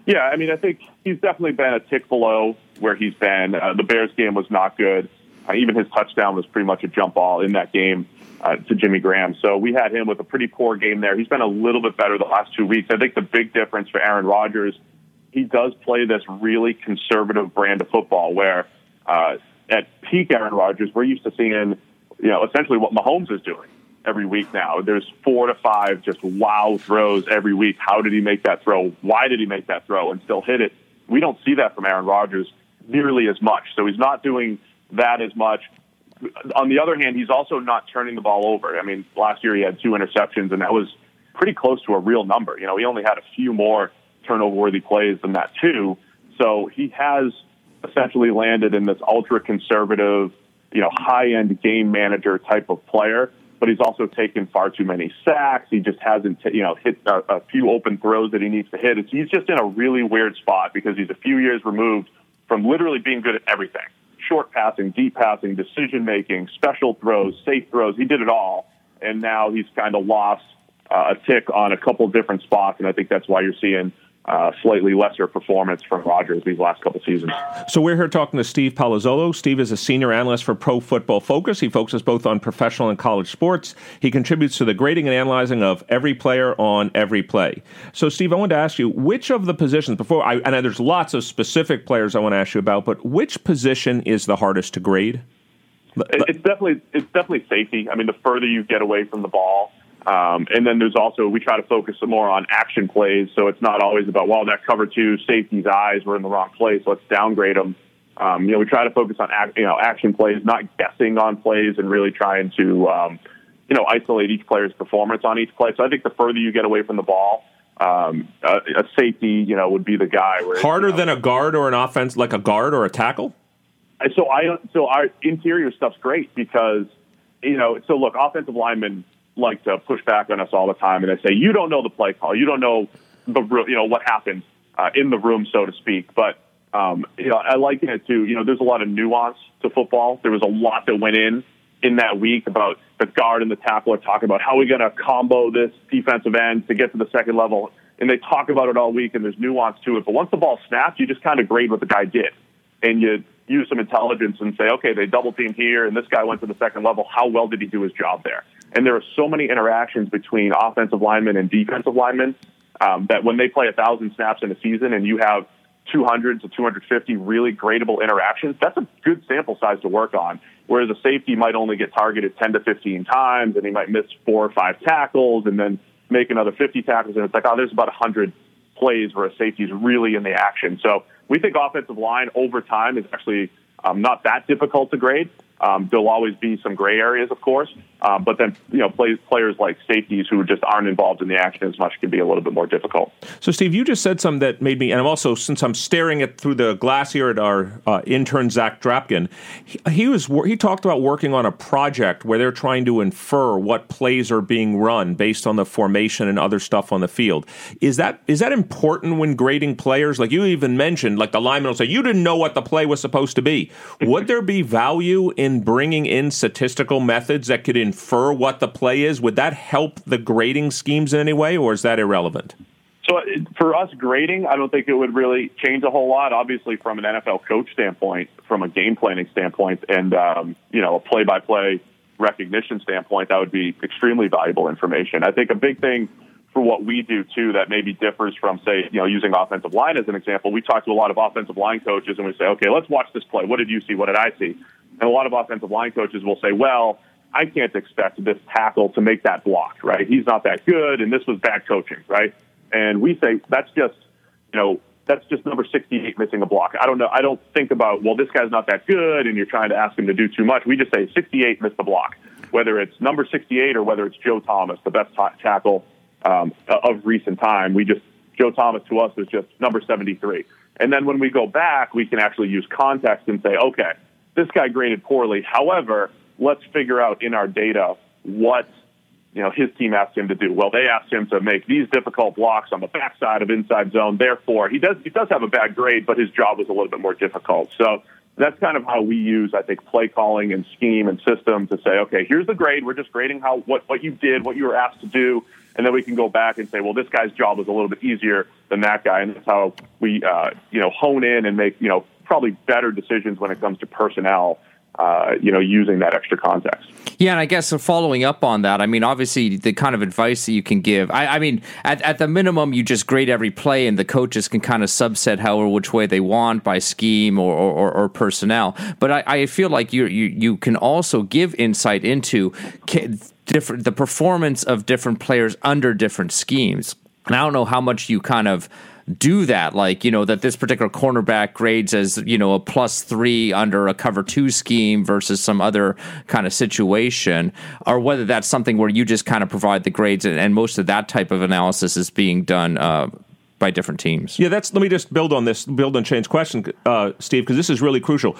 Yeah, I mean, I think he's definitely been a tick below where he's been. Uh, the Bears game was not good. Uh, even his touchdown was pretty much a jump ball in that game uh, to Jimmy Graham. So we had him with a pretty poor game there. He's been a little bit better the last two weeks. I think the big difference for Aaron Rodgers, he does play this really conservative brand of football where uh, at peak Aaron Rodgers, we're used to seeing, you know, essentially what Mahomes is doing every week now. There's four to five just wow throws every week. How did he make that throw? Why did he make that throw and still hit it? We don't see that from Aaron Rodgers nearly as much. So he's not doing that as much. On the other hand, he's also not turning the ball over. I mean, last year he had two interceptions, and that was pretty close to a real number. You know, he only had a few more turnover worthy plays than that, too. So he has essentially landed in this ultra conservative, you know, high end game manager type of player. But he's also taken far too many sacks. He just hasn't, t- you know, hit a, a few open throws that he needs to hit. It's, he's just in a really weird spot because he's a few years removed from literally being good at everything short passing, deep passing, decision making, special throws, safe throws. He did it all. And now he's kind of lost uh, a tick on a couple different spots. And I think that's why you're seeing uh, slightly lesser performance from Rodgers these last couple seasons. So we're here talking to Steve Palazzolo. Steve is a senior analyst for Pro Football Focus. He focuses both on professional and college sports. He contributes to the grading and analyzing of every player on every play. So, Steve, I wanted to ask you which of the positions before I and there's lots of specific players I want to ask you about, but which position is the hardest to grade? It's definitely it's definitely safety. I mean, the further you get away from the ball, um, and then there's also, we try to focus more on action plays. So it's not always about, well, that cover two safety's eyes were in the wrong place. Let's downgrade them. Um, you know, we try to focus on, you know, action plays, not guessing on plays and really trying to, um, you know, isolate each player's performance on each play. So I think the further you get away from the ball, um, a, a, safety, you know, would be the guy. Where, Harder you know, than a guard or an offense, like a guard or a tackle? So I, so our interior stuff's great because, you know, so look, offensive linemen, like to push back on us all the time, and they say you don't know the play call, you don't know the you know what happened uh, in the room, so to speak. But um, you know, I like it too. You know, there's a lot of nuance to football. There was a lot that went in in that week about the guard and the tackle are talking about how are we going to combo this defensive end to get to the second level, and they talk about it all week, and there's nuance to it. But once the ball snaps, you just kind of grade what the guy did, and you use some intelligence and say, okay, they double teamed here, and this guy went to the second level. How well did he do his job there? And there are so many interactions between offensive linemen and defensive linemen um, that when they play a thousand snaps in a season and you have 200 to 250 really gradable interactions, that's a good sample size to work on. Whereas a safety might only get targeted 10 to 15 times and he might miss four or five tackles and then make another 50 tackles. And it's like, oh, there's about 100 plays where a safety is really in the action. So we think offensive line over time is actually um, not that difficult to grade. Um, there'll always be some gray areas, of course, um, but then you know play, players like safeties who just aren't involved in the action as much can be a little bit more difficult. So, Steve, you just said something that made me, and I'm also since I'm staring at through the glass here at our uh, intern Zach Drapkin, he, he, was he talked about working on a project where they're trying to infer what plays are being run based on the formation and other stuff on the field. Is that is that important when grading players? Like you even mentioned, like the lineman will say, "You didn't know what the play was supposed to be." Would there be value in in bringing in statistical methods that could infer what the play is, would that help the grading schemes in any way, or is that irrelevant? So uh, for us grading, I don't think it would really change a whole lot. Obviously, from an NFL coach standpoint, from a game planning standpoint, and um, you know a play-by-play recognition standpoint, that would be extremely valuable information. I think a big thing for what we do too that maybe differs from say you know using offensive line as an example. We talk to a lot of offensive line coaches and we say, okay, let's watch this play. What did you see? What did I see? And a lot of offensive line coaches will say, well, I can't expect this tackle to make that block, right? He's not that good, and this was bad coaching, right? And we say that's just, you know, that's just number 68 missing a block. I don't know. I don't think about, well, this guy's not that good, and you're trying to ask him to do too much. We just say 68 missed the block. whether it's number 68 or whether it's Joe Thomas, the best ta- tackle um, of recent time. We just Joe Thomas to us is just number 73. And then when we go back, we can actually use context and say, okay, this guy graded poorly. However, let's figure out in our data what you know his team asked him to do. Well, they asked him to make these difficult blocks on the backside of inside zone. Therefore, he does he does have a bad grade, but his job was a little bit more difficult. So that's kind of how we use, I think, play calling and scheme and system to say, okay, here's the grade. We're just grading how what what you did, what you were asked to do, and then we can go back and say, well, this guy's job was a little bit easier than that guy, and that's how we uh, you know hone in and make you know probably better decisions when it comes to personnel uh, you know, using that extra context. Yeah, and I guess following up on that, I mean, obviously, the kind of advice that you can give, I, I mean, at, at, the minimum, you just grade every play, and the coaches can kind of subset how or which way they want by scheme or, or, or personnel. But I, I, feel like you, you you can also give insight into different the performance of different players under different schemes. And I don't know how much you kind of do that. Like, you know, that this particular cornerback grades as, you know, a plus three under a cover two scheme versus some other kind of situation, or whether that's something where you just kind of provide the grades and, and most of that type of analysis is being done. Uh, by different teams. Yeah, that's. Let me just build on this, build on Shane's question, uh, Steve, because this is really crucial.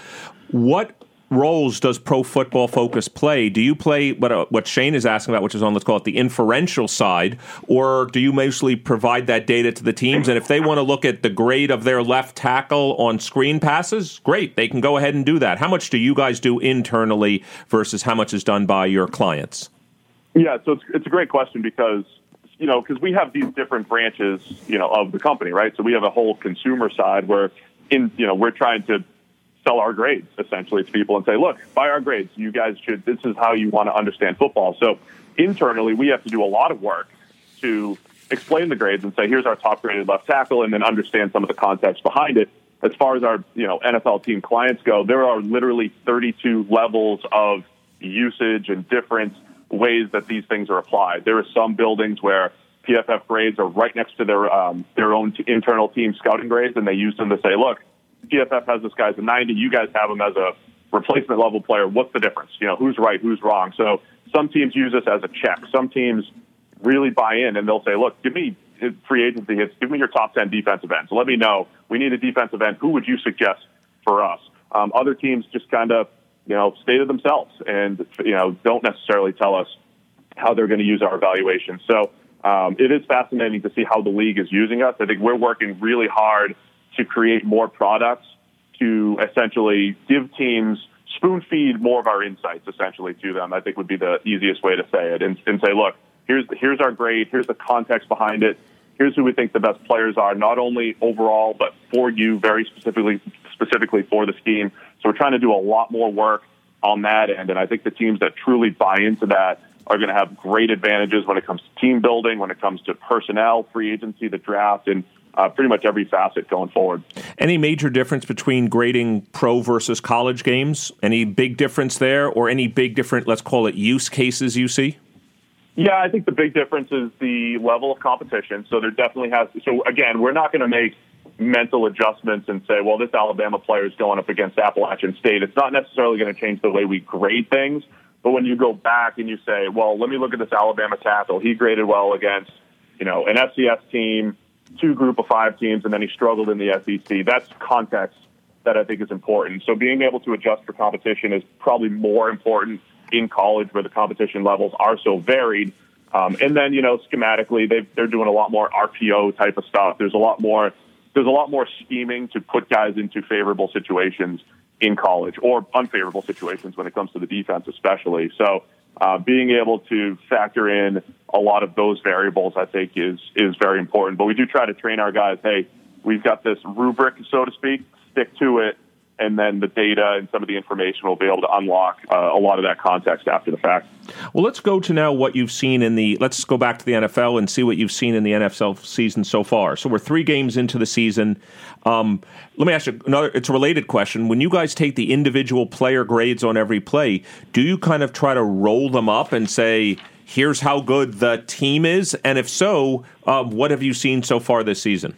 What roles does Pro Football Focus play? Do you play what uh, what Shane is asking about, which is on let's call it the inferential side, or do you mostly provide that data to the teams? And if they want to look at the grade of their left tackle on screen passes, great, they can go ahead and do that. How much do you guys do internally versus how much is done by your clients? Yeah, so it's, it's a great question because you know because we have these different branches you know of the company, right? So we have a whole consumer side where in you know we're trying to sell our grades essentially to people and say, look, buy our grades. You guys should, this is how you want to understand football. So internally, we have to do a lot of work to explain the grades and say, here's our top graded left tackle, and then understand some of the context behind it. As far as our you know NFL team clients go, there are literally 32 levels of usage and different ways that these things are applied. There are some buildings where PFF grades are right next to their um, their own t- internal team scouting grades, and they use them to say, look, PFF has this guy as a 90. You guys have him as a replacement level player. What's the difference? You know, who's right, who's wrong? So some teams use this as a check. Some teams really buy in and they'll say, look, give me free agency hits. Give me your top 10 defensive ends. Let me know. We need a defensive end. Who would you suggest for us? Um, other teams just kind of, you know, stay to themselves and, you know, don't necessarily tell us how they're going to use our evaluation. So um, it is fascinating to see how the league is using us. I think we're working really hard to create more products to essentially give teams spoon feed more of our insights essentially to them. I think would be the easiest way to say it, and, and say, look, here's here's our grade, here's the context behind it, here's who we think the best players are, not only overall but for you very specifically specifically for the scheme. So we're trying to do a lot more work on that end, and I think the teams that truly buy into that are going to have great advantages when it comes to team building, when it comes to personnel, free agency, the draft, and uh, pretty much every facet going forward. Any major difference between grading pro versus college games? Any big difference there, or any big different, let's call it use cases you see? Yeah, I think the big difference is the level of competition. So there definitely has. So again, we're not going to make mental adjustments and say, well, this Alabama player is going up against Appalachian State. It's not necessarily going to change the way we grade things. But when you go back and you say, well, let me look at this Alabama tackle. He graded well against, you know, an FCS team two group of five teams, and then he struggled in the SEC. That's context that I think is important. So being able to adjust for competition is probably more important in college where the competition levels are so varied. Um, and then, you know, schematically, they they're doing a lot more RPO type of stuff. There's a lot more there's a lot more scheming to put guys into favorable situations in college or unfavorable situations when it comes to the defense, especially. So uh, being able to factor in a lot of those variables, I think, is is very important. But we do try to train our guys. Hey, we've got this rubric, so to speak. Stick to it, and then the data and some of the information will be able to unlock uh, a lot of that context after the fact. Well, let's go to now what you've seen in the. Let's go back to the NFL and see what you've seen in the NFL season so far. So we're three games into the season. Um, let me ask you another. It's a related question. When you guys take the individual player grades on every play, do you kind of try to roll them up and say? Here's how good the team is, and if so, um, what have you seen so far this season?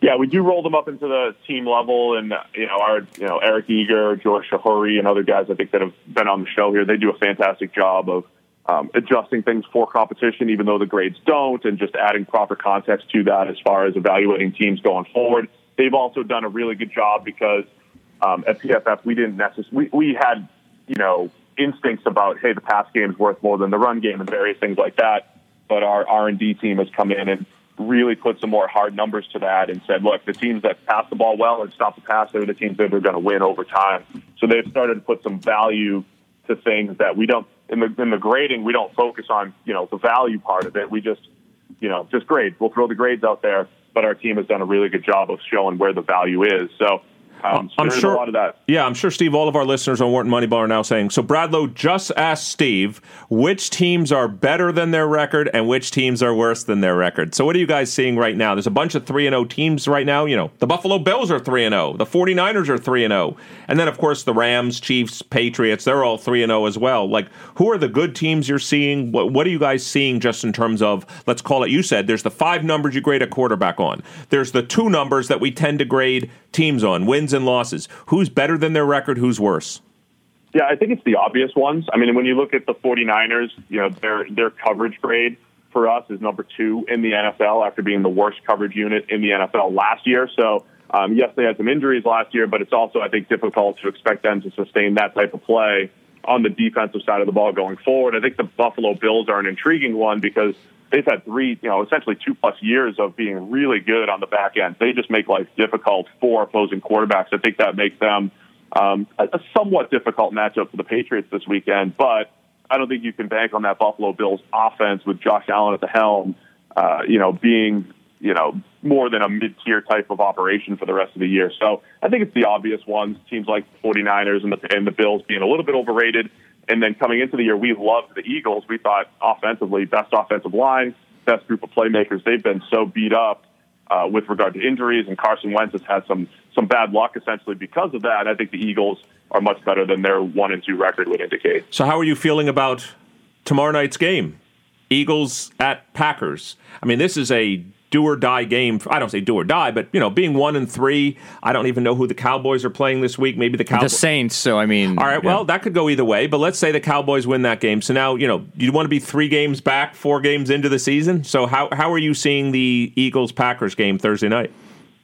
Yeah, we do roll them up into the team level, and you know our you know Eric Eager, George Chahrouri, and other guys I think that have been on the show here. They do a fantastic job of um, adjusting things for competition, even though the grades don't, and just adding proper context to that as far as evaluating teams going forward. They've also done a really good job because um, at PFF we didn't necessarily we, we had you know instincts about hey the pass game is worth more than the run game and various things like that, but our R and D team has come in and really put some more hard numbers to that and said, look, the teams that pass the ball well and stop the pass are the teams that are going to win over time. So they've started to put some value to things that we don't in the in the grading we don't focus on you know the value part of it. We just you know just grade. We'll throw the grades out there, but our team has done a really good job of showing where the value is. So um, so I'm there's sure a lot of that. Yeah, I'm sure Steve. All of our listeners on Wharton Moneyball are now saying. So Bradlow just asked Steve which teams are better than their record and which teams are worse than their record. So what are you guys seeing right now? There's a bunch of three and zero teams right now. You know, the Buffalo Bills are three and zero. The 49ers are three and zero, and then of course the Rams, Chiefs, Patriots. They're all three and zero as well. Like, who are the good teams you're seeing? What, what are you guys seeing just in terms of let's call it? You said there's the five numbers you grade a quarterback on. There's the two numbers that we tend to grade teams on wins and losses. Who's better than their record? Who's worse? Yeah, I think it's the obvious ones. I mean, when you look at the 49ers, you know, their their coverage grade for us is number two in the NFL after being the worst coverage unit in the NFL last year. So, um, yes, they had some injuries last year, but it's also, I think, difficult to expect them to sustain that type of play on the defensive side of the ball going forward. I think the Buffalo Bills are an intriguing one because they've had three, you know, essentially two plus years of being really good on the back end. They just make life difficult for opposing quarterbacks. I think that makes them um, a, somewhat difficult matchup for the Patriots this weekend, but I don't think you can bank on that Buffalo Bills offense with Josh Allen at the helm, uh, you know, being, you know, more than a mid-tier type of operation for the rest of the year. So I think it's the obvious ones, teams like the 49ers and the, and the Bills being a little bit overrated. And then coming into the year, we loved the Eagles. We thought offensively, best offensive line, best group of playmakers. They've been so beat up uh, with regard to injuries, and Carson Wentz has had some some bad luck essentially because of that. I think the Eagles are much better than their one and two record would indicate. So, how are you feeling about tomorrow night's game? Eagles at Packers. I mean, this is a do or die game. I don't say do or die, but you know, being one and three, I don't even know who the Cowboys are playing this week. Maybe the Cowboys, The Saints. So I mean, All right, yeah. well, that could go either way, but let's say the Cowboys win that game. So now, you know, you want to be three games back, four games into the season. So how how are you seeing the Eagles Packers game Thursday night?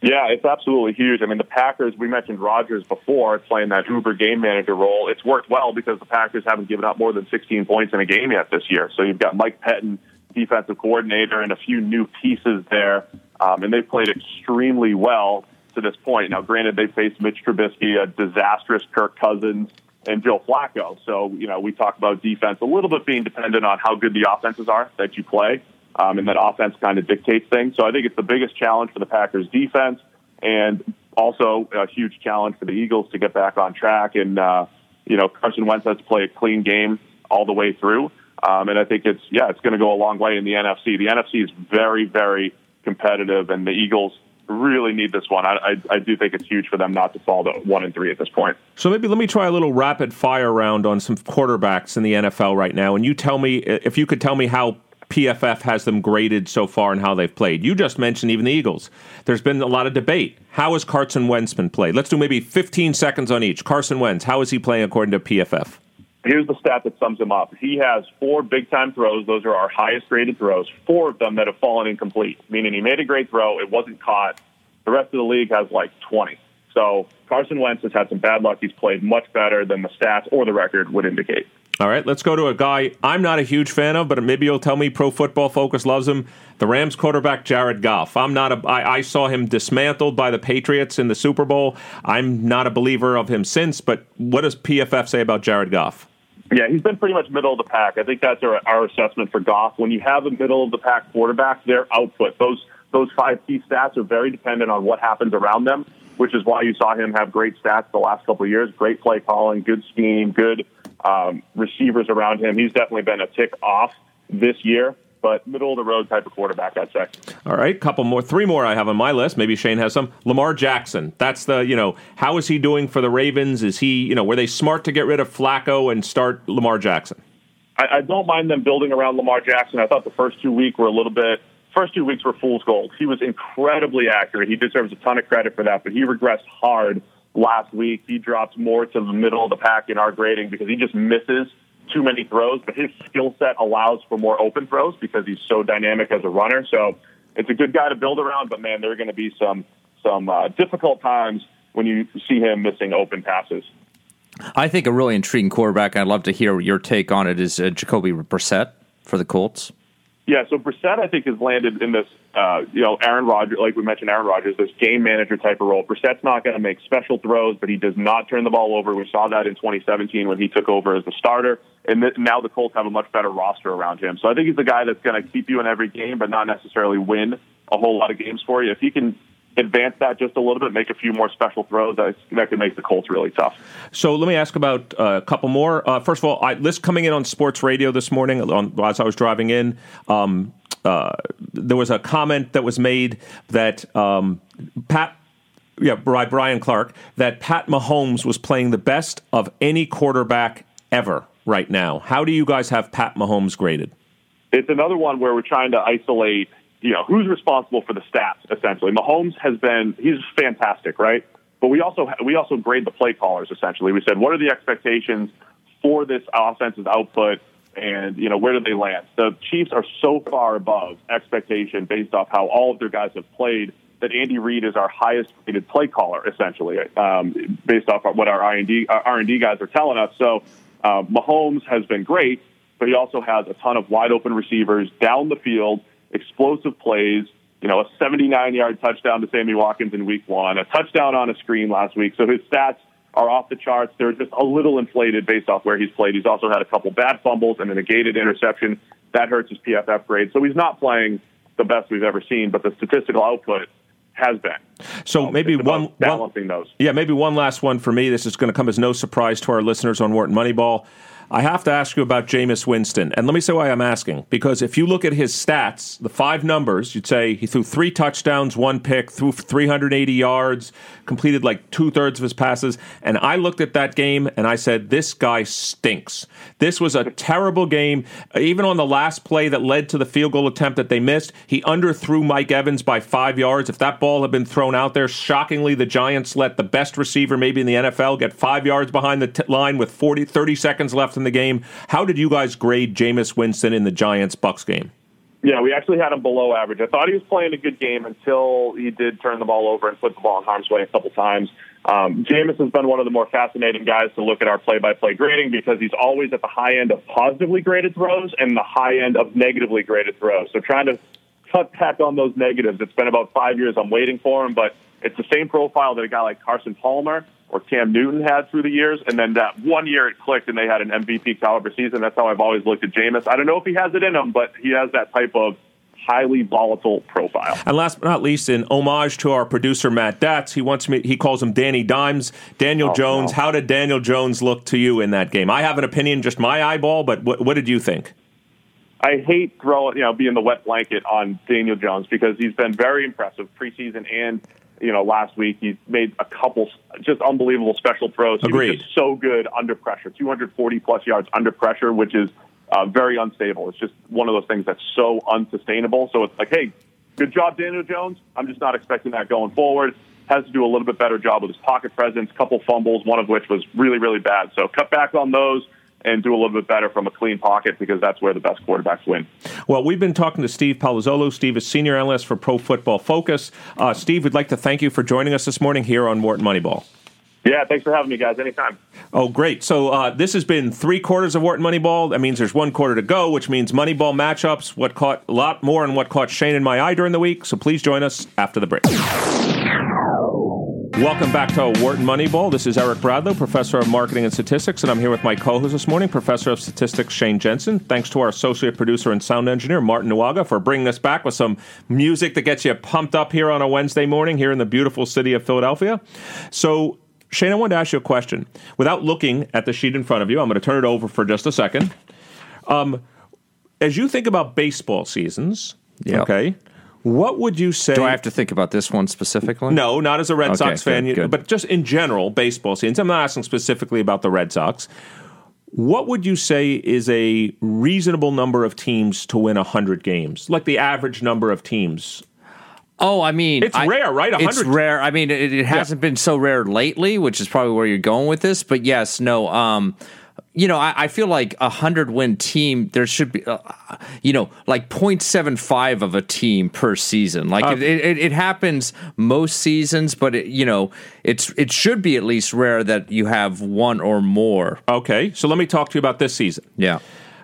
Yeah, it's absolutely huge. I mean, the Packers, we mentioned Rodgers before, playing that Uber game manager role. It's worked well because the Packers haven't given up more than 16 points in a game yet this year. So you've got Mike Pettine, defensive coordinator, and a few new pieces there. Um, and they've played extremely well to this point. Now, granted, they faced Mitch Trubisky, a disastrous Kirk Cousins, and Joe Flacco. So, you know, we talk about defense a little bit being dependent on how good the offenses are that you play. Um, and that offense kind of dictates things. So I think it's the biggest challenge for the Packers defense and also a huge challenge for the Eagles to get back on track. And, uh, you know, Carson Wentz has to play a clean game all the way through. Um, and I think it's, yeah, it's going to go a long way in the NFC. The NFC is very, very competitive, and the Eagles really need this one. I, I, I do think it's huge for them not to fall to one and three at this point. So maybe let me try a little rapid fire round on some quarterbacks in the NFL right now, and you tell me if you could tell me how PFF has them graded so far and how they've played. You just mentioned even the Eagles. There's been a lot of debate. How has Carson Wentz been played? Let's do maybe 15 seconds on each. Carson Wentz, how is he playing according to PFF? Here's the stat that sums him up. He has four big time throws. Those are our highest graded throws. Four of them that have fallen incomplete, meaning he made a great throw. It wasn't caught. The rest of the league has like 20. So Carson Wentz has had some bad luck. He's played much better than the stats or the record would indicate. All right, let's go to a guy I'm not a huge fan of, but maybe you'll tell me Pro Football Focus loves him. The Rams quarterback Jared Goff. I'm not a. I, I saw him dismantled by the Patriots in the Super Bowl. I'm not a believer of him since. But what does PFF say about Jared Goff? Yeah, he's been pretty much middle of the pack. I think that's our, our assessment for Goff. When you have a middle of the pack quarterback, their output, those those five key stats are very dependent on what happens around them, which is why you saw him have great stats the last couple of years. Great play calling, good scheme, good um, receivers around him. He's definitely been a tick off this year, but middle of the road type of quarterback, I'd say. All right, couple more, three more I have on my list. Maybe Shane has some. Lamar Jackson. That's the you know how is he doing for the Ravens? Is he you know were they smart to get rid of Flacco and start Lamar Jackson? I, I don't mind them building around Lamar Jackson. I thought the first two weeks were a little bit first two weeks were fool's gold. He was incredibly accurate. He deserves a ton of credit for that, but he regressed hard last week. He dropped more to the middle of the pack in our grading because he just misses too many throws, but his skill set allows for more open throws because he's so dynamic as a runner. So it's a good guy to build around, but man, there are going to be some some uh, difficult times when you see him missing open passes. I think a really intriguing quarterback. I'd love to hear your take on it. Is uh, Jacoby Brissett for the Colts? Yeah, so Brissett, I think, has landed in this, uh, you know, Aaron Rodgers, like we mentioned, Aaron Rodgers, this game manager type of role. Brissett's not going to make special throws, but he does not turn the ball over. We saw that in 2017 when he took over as the starter, and th- now the Colts have a much better roster around him. So I think he's the guy that's going to keep you in every game, but not necessarily win a whole lot of games for you. If he can advance that just a little bit, make a few more special throws, that, that could make the Colts really tough. So let me ask about uh, a couple more. Uh, first of all, I, this coming in on sports radio this morning on, as I was driving in. Um, uh, there was a comment that was made that um, Pat yeah, by Brian Clark, that Pat Mahomes was playing the best of any quarterback ever right now. How do you guys have Pat Mahomes graded? It's another one where we're trying to isolate, you know, who's responsible for the stats. Essentially, Mahomes has been he's fantastic, right? But we also we also grade the play callers. Essentially, we said what are the expectations for this offensive output and you know where do they land? The Chiefs are so far above expectation based off how all of their guys have played that Andy Reid is our highest rated play caller, essentially, um, based off of what our R and D R and D guys are telling us. So uh, Mahomes has been great, but he also has a ton of wide open receivers down the field, explosive plays. You know, a 79 yard touchdown to Sammy Watkins in Week One, a touchdown on a screen last week. So his stats are off the charts. They're just a little inflated based off where he's played. He's also had a couple bad fumbles and a negated interception. That hurts his PFF grade. So he's not playing the best we've ever seen, but the statistical output has been. So um, maybe one balancing one, those. Yeah, maybe one last one for me. This is going to come as no surprise to our listeners on Wharton Moneyball. I have to ask you about Jameis Winston. And let me say why I'm asking. Because if you look at his stats, the five numbers, you'd say he threw three touchdowns, one pick, threw 380 yards, completed like two thirds of his passes. And I looked at that game and I said, this guy stinks. This was a terrible game. Even on the last play that led to the field goal attempt that they missed, he underthrew Mike Evans by five yards. If that ball had been thrown out there, shockingly, the Giants let the best receiver maybe in the NFL get five yards behind the t- line with 40, 30 seconds left the game. How did you guys grade Jameis Winston in the Giants Bucks game? Yeah, we actually had him below average. I thought he was playing a good game until he did turn the ball over and put the ball in harm's way a couple times. Um, Jameis has been one of the more fascinating guys to look at our play-by-play grading because he's always at the high end of positively graded throws and the high end of negatively graded throws. So trying to cut back on those negatives. It's been about five years I'm waiting for him, but it's the same profile that a guy like Carson Palmer or Cam Newton had through the years. And then that one year it clicked and they had an MVP caliber season. That's how I've always looked at Jameis. I don't know if he has it in him, but he has that type of highly volatile profile. And last but not least, in homage to our producer Matt Datz, he wants me. He calls him Danny Dimes. Daniel Oh, Jones. no. How did Daniel Jones look to you in that game? I have an opinion, just my eyeball. But what, what did you think? I hate throwing, you know, being the wet blanket on Daniel Jones because he's been very impressive preseason and, you know, last week He made a couple just unbelievable special throws. He was just so good under pressure, 240 plus yards under pressure, which is uh, very unstable. It's just one of those things that's so unsustainable. So it's like, hey, good job, Daniel Jones. I'm just not expecting that going forward. Has to do a little bit better job with his pocket presence, couple fumbles, one of which was really, really bad. So cut back on those and do a little bit better from a clean pocket because that's where the best quarterbacks win. Well, we've been talking to Steve Palazzolo. Steve is senior analyst for Pro Football Focus. Uh, Steve, we'd like to thank you for joining us this morning here on Wharton Moneyball. Yeah, thanks for having me, guys. Anytime. Oh, great. So uh, this has been three quarters of Wharton Moneyball. That means there's one quarter to go, which means Moneyball matchups, what caught a lot more and what caught Shane in my eye during the week. So please join us after the break. Welcome back to Wharton Money Moneyball. This is Eric Bradlow, professor of marketing and statistics, and I'm here with my co-host this morning, professor of statistics Shane Jensen. Thanks to our associate producer and sound engineer Martin Nuaga for bringing us back with some music that gets you pumped up here on a Wednesday morning here in the beautiful city of Philadelphia. So, Shane, I wanted to ask you a question. Without looking at the sheet in front of you, I'm going to turn it over for just a second. Um, as you think about baseball seasons, Yep. okay, what would you say? Do I have to think about this one specifically? No, not as a Red Okay, Sox fan, good, but just in general, baseball scenes. I'm not asking specifically about the Red Sox. What would you say is a reasonable number of teams to win 100 games? Like the average number of teams? Oh, I mean, It's I- rare, right? It's 100 rare. I mean, it, it hasn't been so rare lately, which is probably where you're going with this. But yes, no. Um, you know, I, I feel like a hundred win team. There should be, uh, you know, like 0.75 of a team per season. Like Uh, it, it, it happens most seasons, but it, you know, it's it should be at least rare that you have one or more. Okay, so let me talk to you about this season. Yeah.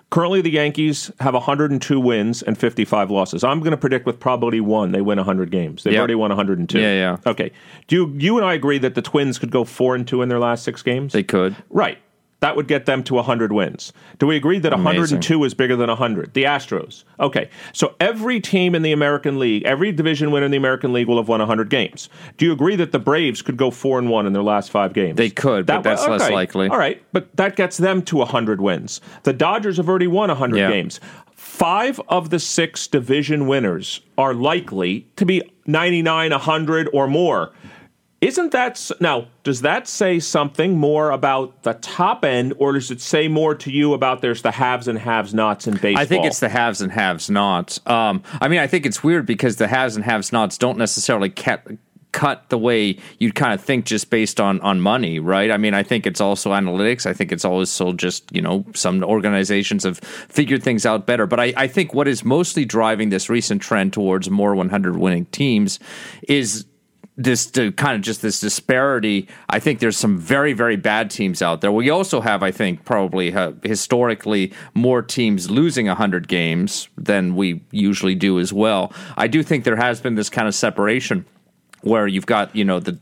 Currently, the Yankees have 102 wins and 55 losses. I'm going to predict with probability one they win 100 games. They've Yeah. already won 102. Yeah, yeah. Okay. Do you, you and I agree that the Twins could go four and two in their last six games? They could. Right. That would get them to 100 wins. Do we agree that Amazing. 102 is bigger than 100? The Astros. Okay. So every team in the American League, every division winner in the American League will have won 100 games. Do you agree that the Braves could go 4 and 1 in their last 5 games? They could, but that's less likely. All right, but that gets them to 100 wins. The Dodgers have already won 100 Yeah. games. 5 of the 6 division winners are likely to be 99, 100 or more. Isn't that now? Does that say something more about the top end, or does it say more to you about there's the haves and have nots in baseball? I think it's the haves and haves nots. Um, I mean, I think it's weird because the haves and haves nots don't necessarily cut cut the way you'd kind of think just based on on money, right? I mean, I think it's also analytics. I think it's also just you know some organizations have figured things out better. But I, I think what is mostly driving this recent trend towards more 100 winning teams is this the kind of just this disparity. I think there's some very very bad teams out there. We also have, I think, probably uh, historically more teams losing 100 games than we usually do as well. I do think there has been this kind of separation where you've got you know the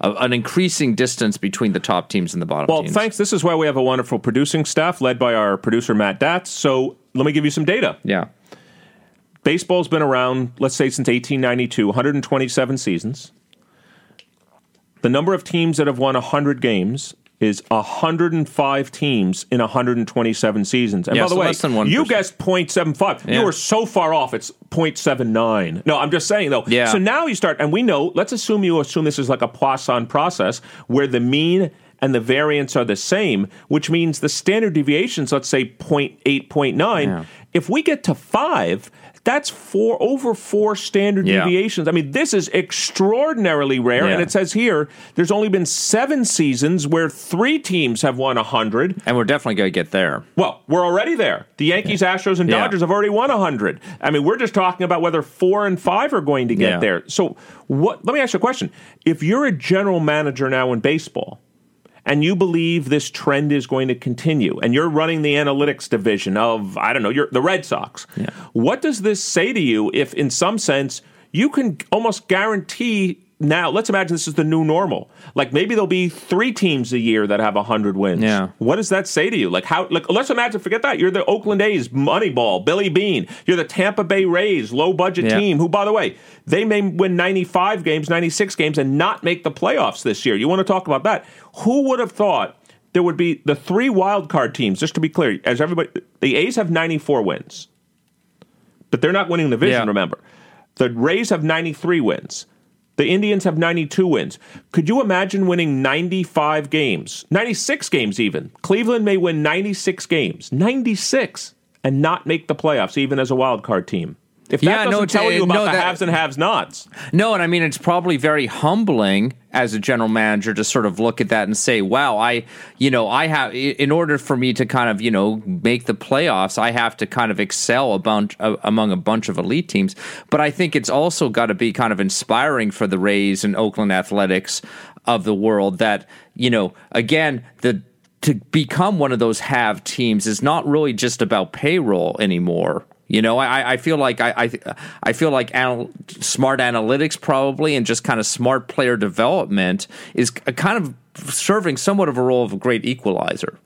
uh, an increasing distance between the top teams and the bottom teams. Well, teams. thanks. This is why we have a wonderful producing staff led by our producer Matt Datz. So let me give you some data. Yeah. Baseball's been around, let's say, since 1892, 127 seasons. The number of teams that have won 100 games is 105 teams in 127 seasons. And Yeah, by the so way, less than 1%. you guessed 0.75. Yeah. You were so far off, it's 0.79. No, I'm just saying, though. Yeah. So now you start, and we know, let's assume you assume this is like a Poisson process where the mean and the variance are the same, which means the standard deviations, let's say 0.8, 0.9. Yeah. If we get to five, that's four over four standard Yeah. deviations. I mean, this is extraordinarily rare. Yeah. And it says here there's only been seven seasons where three teams have won 100. and we're definitely going to get there. Well, we're already there. The Yankees, Astros, and Yeah. Dodgers have already won 100. I mean, we're just talking about whether four and five are going to get Yeah. there. So, what? Let me ask you a question. If you're a general manager now in baseball, and you believe this trend is going to continue, and you're running the analytics division of, I don't know, you're, the Red Sox, what does this say to you if, in some sense, you can almost guarantee now, let's imagine this is the new normal. Like maybe there'll be three teams a year that have 100 wins. Yeah. What does that say to you? Like how? Like let's imagine. Forget that. You're the Oakland A's, Moneyball, Billy Beane. You're the Tampa Bay Rays, low budget Yeah. team. Who, by the way, they may win 95 games, 96 games, and not make the playoffs this year. You want to talk about that? Who would have thought there would be the three wild card teams? Just to be clear, as everybody, the A's have 94 wins, but they're not winning the division. Yeah. Remember, the Rays have 93 wins. The Indians have 92 wins. Could you imagine winning 95 games? 96 games, even. Cleveland may win 96 games. 96 and not make the playoffs, even as a wild card team. If that Yeah, doesn't no, tell you about no, the that- haves and have nots. No, and I mean it's probably very humbling as a general manager to sort of look at that and say, "Wow, I, you know, I have in order for me to kind of, you know, make the playoffs, I have to kind of excel a bunch uh, among a bunch of elite teams." But I think it's also got to be kind of inspiring for the Rays and Oakland Athletics of the world that, you know, again, the to become one of those have teams is not really just about payroll anymore. You know, I, I feel like I, I, I feel like anal- smart analytics probably and just kind of smart player development is kind of serving somewhat of a role of a great equalizer.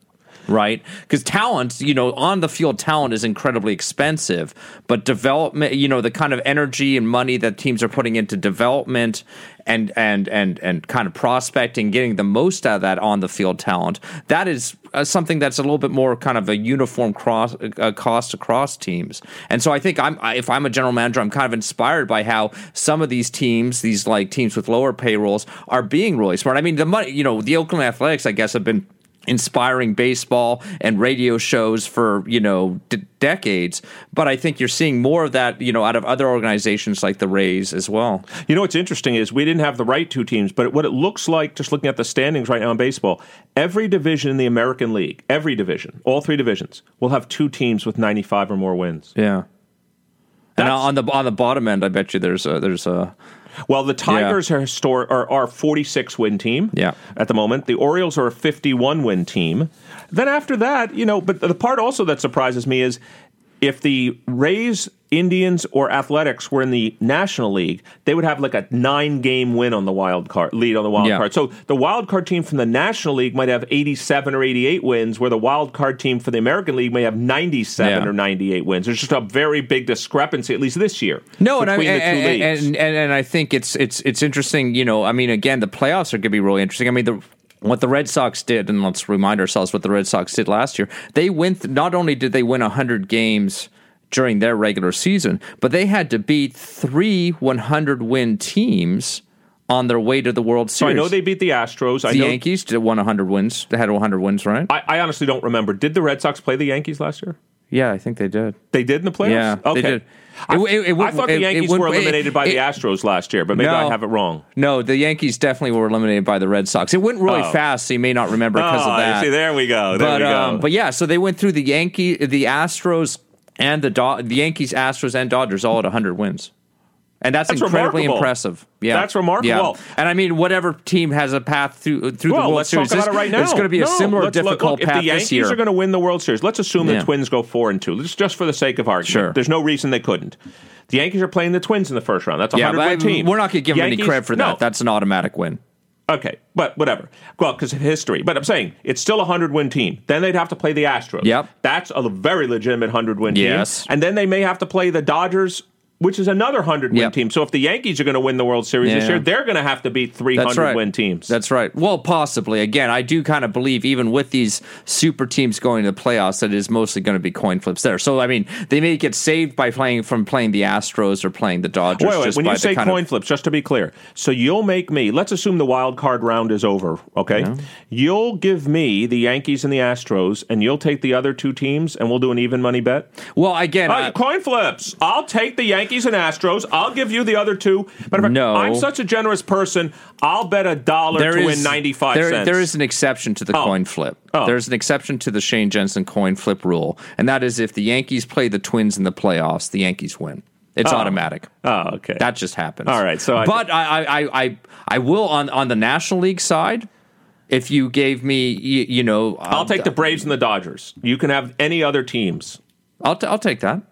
Right, because talent, you know, on the field talent is incredibly expensive, but development, you know, the kind of energy and money that teams are putting into development and and and and kind of prospecting, getting the most out of that on the field talent, that is uh, something that's a little bit more kind of a uniform cross uh, cost across teams. And so I think I'm I- if I'm a general manager, I'm kind of inspired by how some of these teams, these like teams with lower payrolls, are being really smart. I mean, the money, you know, the Oakland Athletics, I guess, have been inspiring baseball and radio shows for you know d- decades. But i think you're seeing more of that you know out of other organizations like the rays as well. You know what's interesting is we didn't have the right two teams, but what it looks like, just looking at the standings right now in baseball, every division in the American League, every division, all three divisions, will have two teams with 95 or more wins. yeah. And on the on the bottom end i bet you there's a there's a Well, the Tigers are histor- are, are a 46 win team Yeah. at the moment. The Orioles are a 51 win team. Then after that, you know, but the part also that surprises me is if the Rays, Indians, or Athletics were in the National League, they would have like a nine game win on the wild card lead on the wild Yeah. card. So the wild card team from the National League might have 87 or 88 wins, where the wild card team for the American League may have 97 Yeah. or 98 wins. There's just a very big discrepancy, at least this year. No, and I, between the two and, leagues. and, and, and I think it's it's it's interesting. You know, I mean, again, the playoffs are going to be really interesting. I mean, the what the Red Sox did, and let's remind ourselves what the Red Sox did last year. They went. Not only did they win hundred games during their regular season, but they had to beat three 100 win teams on their way to the World Series. so I know they beat the Astros. I the know Yankees did won 100 wins. They had 100 wins, right? I, I honestly don't remember. Did the Red Sox play the Yankees last year? yeah, I think they did. They did in the playoffs. Yeah, they okay. did. I, It- it- it I thought the Yankees were eliminated by the Astros last year, but maybe I have it wrong. No, the Yankees definitely were eliminated by the Red Sox. It went really Oh. fast, so you may not remember because oh, of that. See, there we go. There but we go. um, but yeah, so they went through the Yankee, the Astros, and the Do- the Yankees, Astros, and Dodgers all at 100 wins, and that's, That's incredibly remarkable. impressive. Yeah, That's remarkable. Yeah. And I mean, whatever team has a path through through well, the World Series, about it right now. it's going to be a No, similar let's look- difficult look, path If the this year. Yankees are going to win the World Series, let's assume Yeah. the Twins go four and two. Just just for the sake of argument, Sure. there's no reason they couldn't. The Yankees are playing the Twins in the first round. That's a yeah, hundred but win I- team. we're not going to give them any credit for no. that. That's an automatic win. Okay, but whatever. Well, because of history. But I'm saying it's still a hundred win team. Then they'd have to play the Astros. Yep. That's a very legitimate hundred win team. Yes. And then they may have to play the Dodgers, which is another hundred win Yep. team. So if the Yankees are going to win the World Series this year, they're going to have to beat 300 right. win teams. That's right. Well, possibly. Again, I do kind of believe even with these super teams going to the playoffs, that it is mostly going to be coin flips there. So I mean, they may get saved by playing from playing the Astros or playing the Dodgers. Wait, wait. just When by you the say coin of, flips, just to be clear, so you'll make me. Let's assume the wild card round is over. Okay, you'll give me the Yankees and the Astros, and you'll take the other two teams, and we'll do an even money bet. well, again, Uh, I- coin flips. I'll take the Yankees and Astros. I'll give you the other two. Matter of fact, No. I'm such a generous person. I'll bet a dollar there to is win 95 there, cents. There is an exception to the Oh. coin flip. Oh. There's an exception to the Shane Jensen coin flip rule, and that is if the Yankees play the Twins in the playoffs, the Yankees win. It's Oh. automatic. Oh, okay. That just happens. All right, so I- but I, I, I, I, will on on the National League side. If you gave me, you, you know, uh, I'll take the Braves and the Dodgers. You can have any other teams. I'll, t- I'll take that.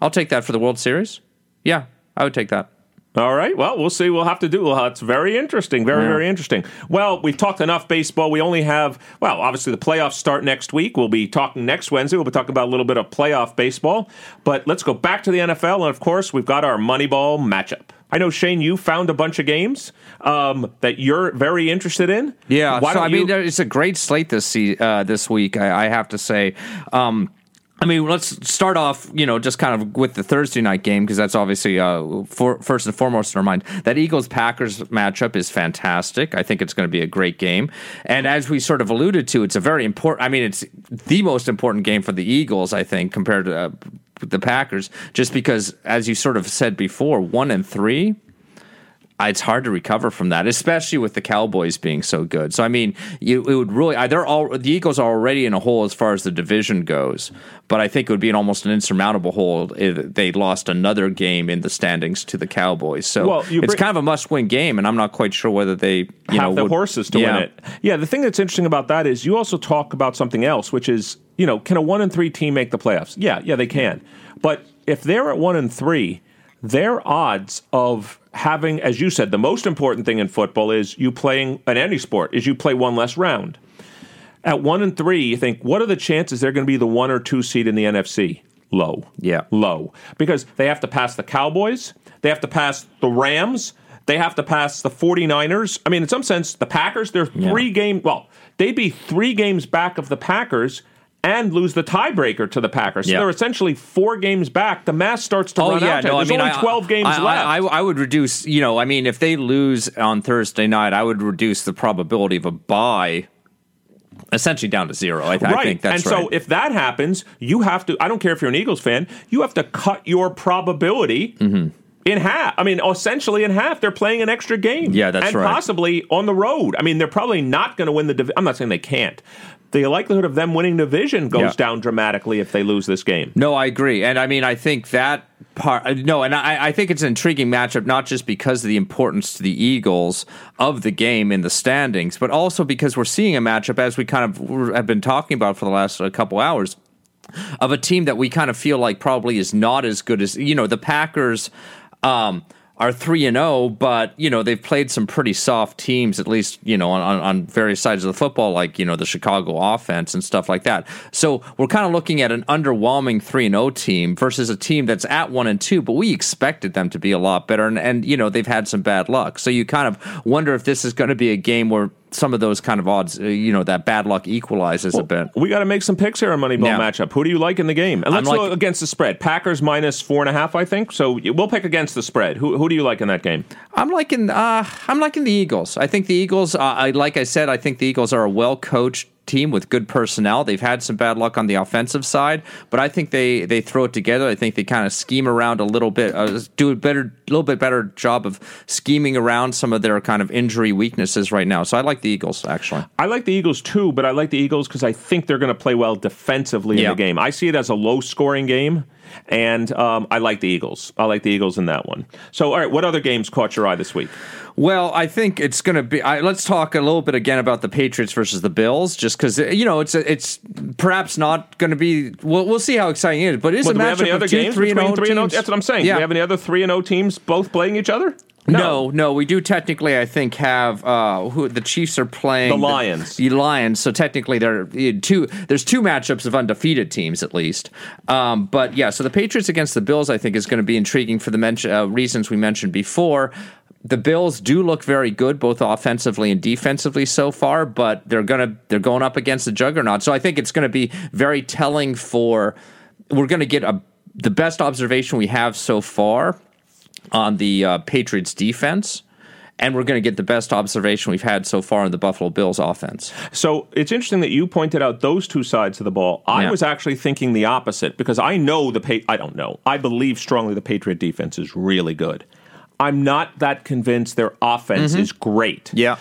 I'll take that for the World Series. Yeah, I would take that. All right. Well, we'll see. We'll have to do. Well, it's very interesting. Very, Yeah. very interesting. Well, we've talked enough baseball. We only have, well, obviously the playoffs start next week. We'll be talking next Wednesday. We'll be talking about a little bit of playoff baseball. But let's go back to the NFL. And of course, we've got our Moneyball matchup. I know, Shane, you found a bunch of games um, that you're very interested in. Yeah, Why so I mean, you- it's a great slate this uh, this week. I, I have to say. Um, I mean, let's start off, you know, just kind of with the Thursday night game because that's obviously uh, for, first and foremost in our mind. That Eagles Packers matchup is fantastic. I think it's going to be a great game, and as we sort of alluded to, it's a very important. I mean, it's the most important game for the Eagles, I think, compared to uh, the Packers, just because, as you sort of said before, one and three it's hard to recover from that, especially with the Cowboys being so good. So I mean, you, it would really they're all the Eagles are already in a hole as far as the division goes, but I think it would be an almost an insurmountable hole if they lost another game in the standings to the Cowboys. So Well, you it's kind of a must-win game, and I'm not quite sure whether they you have know the would- horses to yeah. win it. Yeah, the thing that's interesting about that is you also talk about something else, which is you know, can a one and three team make the playoffs? Yeah, yeah, they can. But if they're at one and three, their odds of having, as you said, the most important thing in football is you playing in any sport is you play one less round. At one and three, you think, what are the chances they're going to be the one or two seed in the NFC? Low. Yeah. Low. Because they have to pass the Cowboys, they have to pass the Rams, they have to pass the 49ers. I mean, in some sense, the Packers, they're three game well, they'd be three games back of the Packers and lose the tiebreaker to the Packers. So Yeah. they're essentially four games back. The math starts to Oh run yeah, out. no, There's I mean, only I- 12 games I, left. I, I, would reduce, you know, I mean, if they lose on Thursday night, I would reduce the probability of a bye essentially down to zero. I, th- right. I think that's and right. And so if that happens, you have to. I don't care if you're an Eagles fan. You have to cut your probability. Mm-hmm. In half, I mean, essentially in half, they're playing an extra game. Yeah, that's and right. possibly on the road. I mean, they're probably not going to win the. Div- I'm not saying they can't. The likelihood of them winning division goes Yeah. down dramatically if they lose this game. No, I agree, and I mean, I think that part. uh, No, and I, I think it's an intriguing matchup, not just because of the importance to the Eagles of the game in the standings, but also because we're seeing a matchup as we kind of have been talking about for the last uh, couple hours of a team that we kind of feel like probably is not as good as you know the Packers. Um, are three and zero, but you know they've played some pretty soft teams, at least you know on, on, various sides of the football, like you know the Chicago offense and stuff like that. So we're kind of looking at an underwhelming three and zero team versus a team that's at one and two, but we expected them to be a lot better, and, and you know they've had some bad luck. So you kind of wonder if this is going to be a game where some of those kind of odds, uh, you know, that bad luck equalizes a bit. We got to make some picks here on Moneyball Yeah. matchup. Who do you like in the game? And let's like- go against the spread. Packers minus four and a half, I think. So we'll pick against the spread. Who, who do you like in that game? I'm liking uh, I'm liking the Eagles. I think the Eagles. Uh, I like I said, I think the Eagles are a well coached team with good personnel. They've had some bad luck on the offensive side, but I think they they throw it together. I think they kind of scheme around a little bit, uh, do a better, little bit better job of scheming around some of their kind of injury weaknesses right now. So I like the Eagles actually. I like the Eagles too, but I like the Eagles because I think they're going to play well defensively in the game. I see it as a low scoring game, and um, I like the Eagles. I like the Eagles in that one. So, all right, what other games caught your eye this week? Well, I think it's going to be. I, let's talk a little bit again about the Patriots versus the Bills, just because you know it's it's perhaps not going to be. We'll, we'll see how exciting it is, but it is Well, a do we have any matchup other of two games three and oh three and oh? teams. That's what I'm saying. Yeah. Do we have any other three and O teams both playing each other? No, no, we do technically. I think have uh, who the Chiefs are playing The Lions. The, Lions. So technically, there are uh, two. There's two matchups of undefeated teams at least. Um, but yeah, so the Patriots against the Bills, I think, is going to be intriguing for the mention, uh, reasons we mentioned before. The Bills do look very good, both offensively and defensively so far, but they're gonna they're going up against the juggernaut. So I think it's going to be very telling for. We're going to get a the best observation we have so far on the uh, Patriots defense, and we're going to get the best observation we've had so far on the Buffalo Bills offense. So it's interesting that you pointed out those two sides of the ball. I Yeah. was actually thinking the opposite because I know the pa- I don't know. I believe strongly the Patriot defense is really good. I'm not that convinced their offense is great. Mm-hmm. Yeah.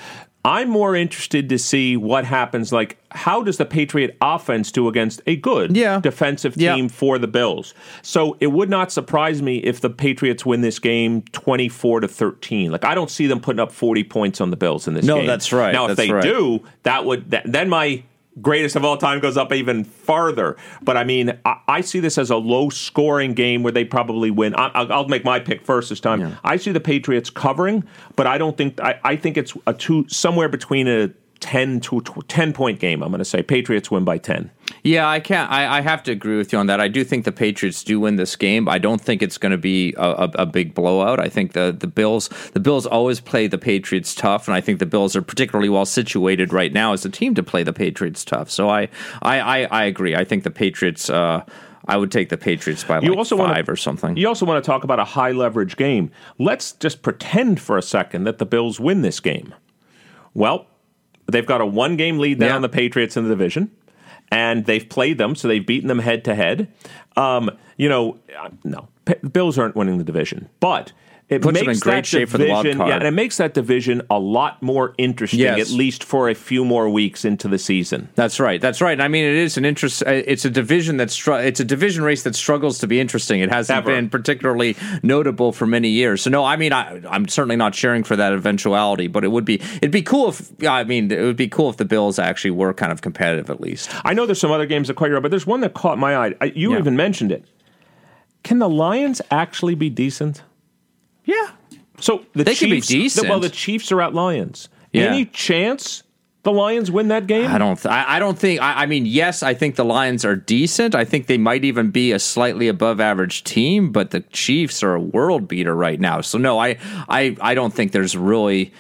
I'm more interested to see what happens. Like, how does the Patriot offense do against a good Yeah. defensive Yeah. team for the Bills? So it would not surprise me if the Patriots win this game 24 to 13. Like, I don't see them putting up 40 points on the Bills in this No, game. No, that's right. Now, if they right. do, that would that, then my greatest of all time goes up even farther. But I mean, I, I see this as a low scoring game where they probably win. I, I'll, I'll make my pick first this time. I see the Patriots covering, but I don't think I, I think it's a two somewhere between a. 10 to tw- 10 point game i'm going to say patriots win by 10 Yeah, I can't. I, I have to agree with you on that. I do think the Patriots do win this game. I don't think it's going to be a, a, a big blowout. I think the the Bills the Bills always play the Patriots tough, and I think the Bills are particularly well situated right now as a team to play the Patriots tough. So I I, I, I agree. I think the Patriots. Uh, I would take the Patriots by You also five wanna- or something. You also want to talk about a high leverage game. Let's just pretend for a second that the Bills win this game. Well, they've got a one game lead now Yeah. on the Patriots in the division, and they've played them, so they've beaten them head to head. Um, You know, uh, no, the Bills aren't winning the division, but. It Puts them makes in great that shape for the wild division, card. yeah, and it makes that division a lot more interesting, Yes. at least for a few more weeks into the season. That's right. That's right. I mean, it is an interest. uh, It's a division that's str- it's a division race that struggles to be interesting. It hasn't Ever. been particularly notable for many years. So no, I mean, I, I'm certainly not cheering for that eventuality. But it would be it'd be cool if I mean it would be cool if the Bills actually were kind of competitive at least. I know there's some other games that caught your eye, but there's one that caught my eye. You Yeah. even mentioned it. Can the Lions actually be decent? Yeah. So the They can be Chiefs, decent. Well, the Chiefs are at Lions. Yeah. Any chance the Lions win that game? I don't. Th- I, I don't think. I, I mean, yes, I think the Lions are decent. I think they might even be a slightly above average team. But the Chiefs are a world beater right now. So no, I, I, I don't think there's really.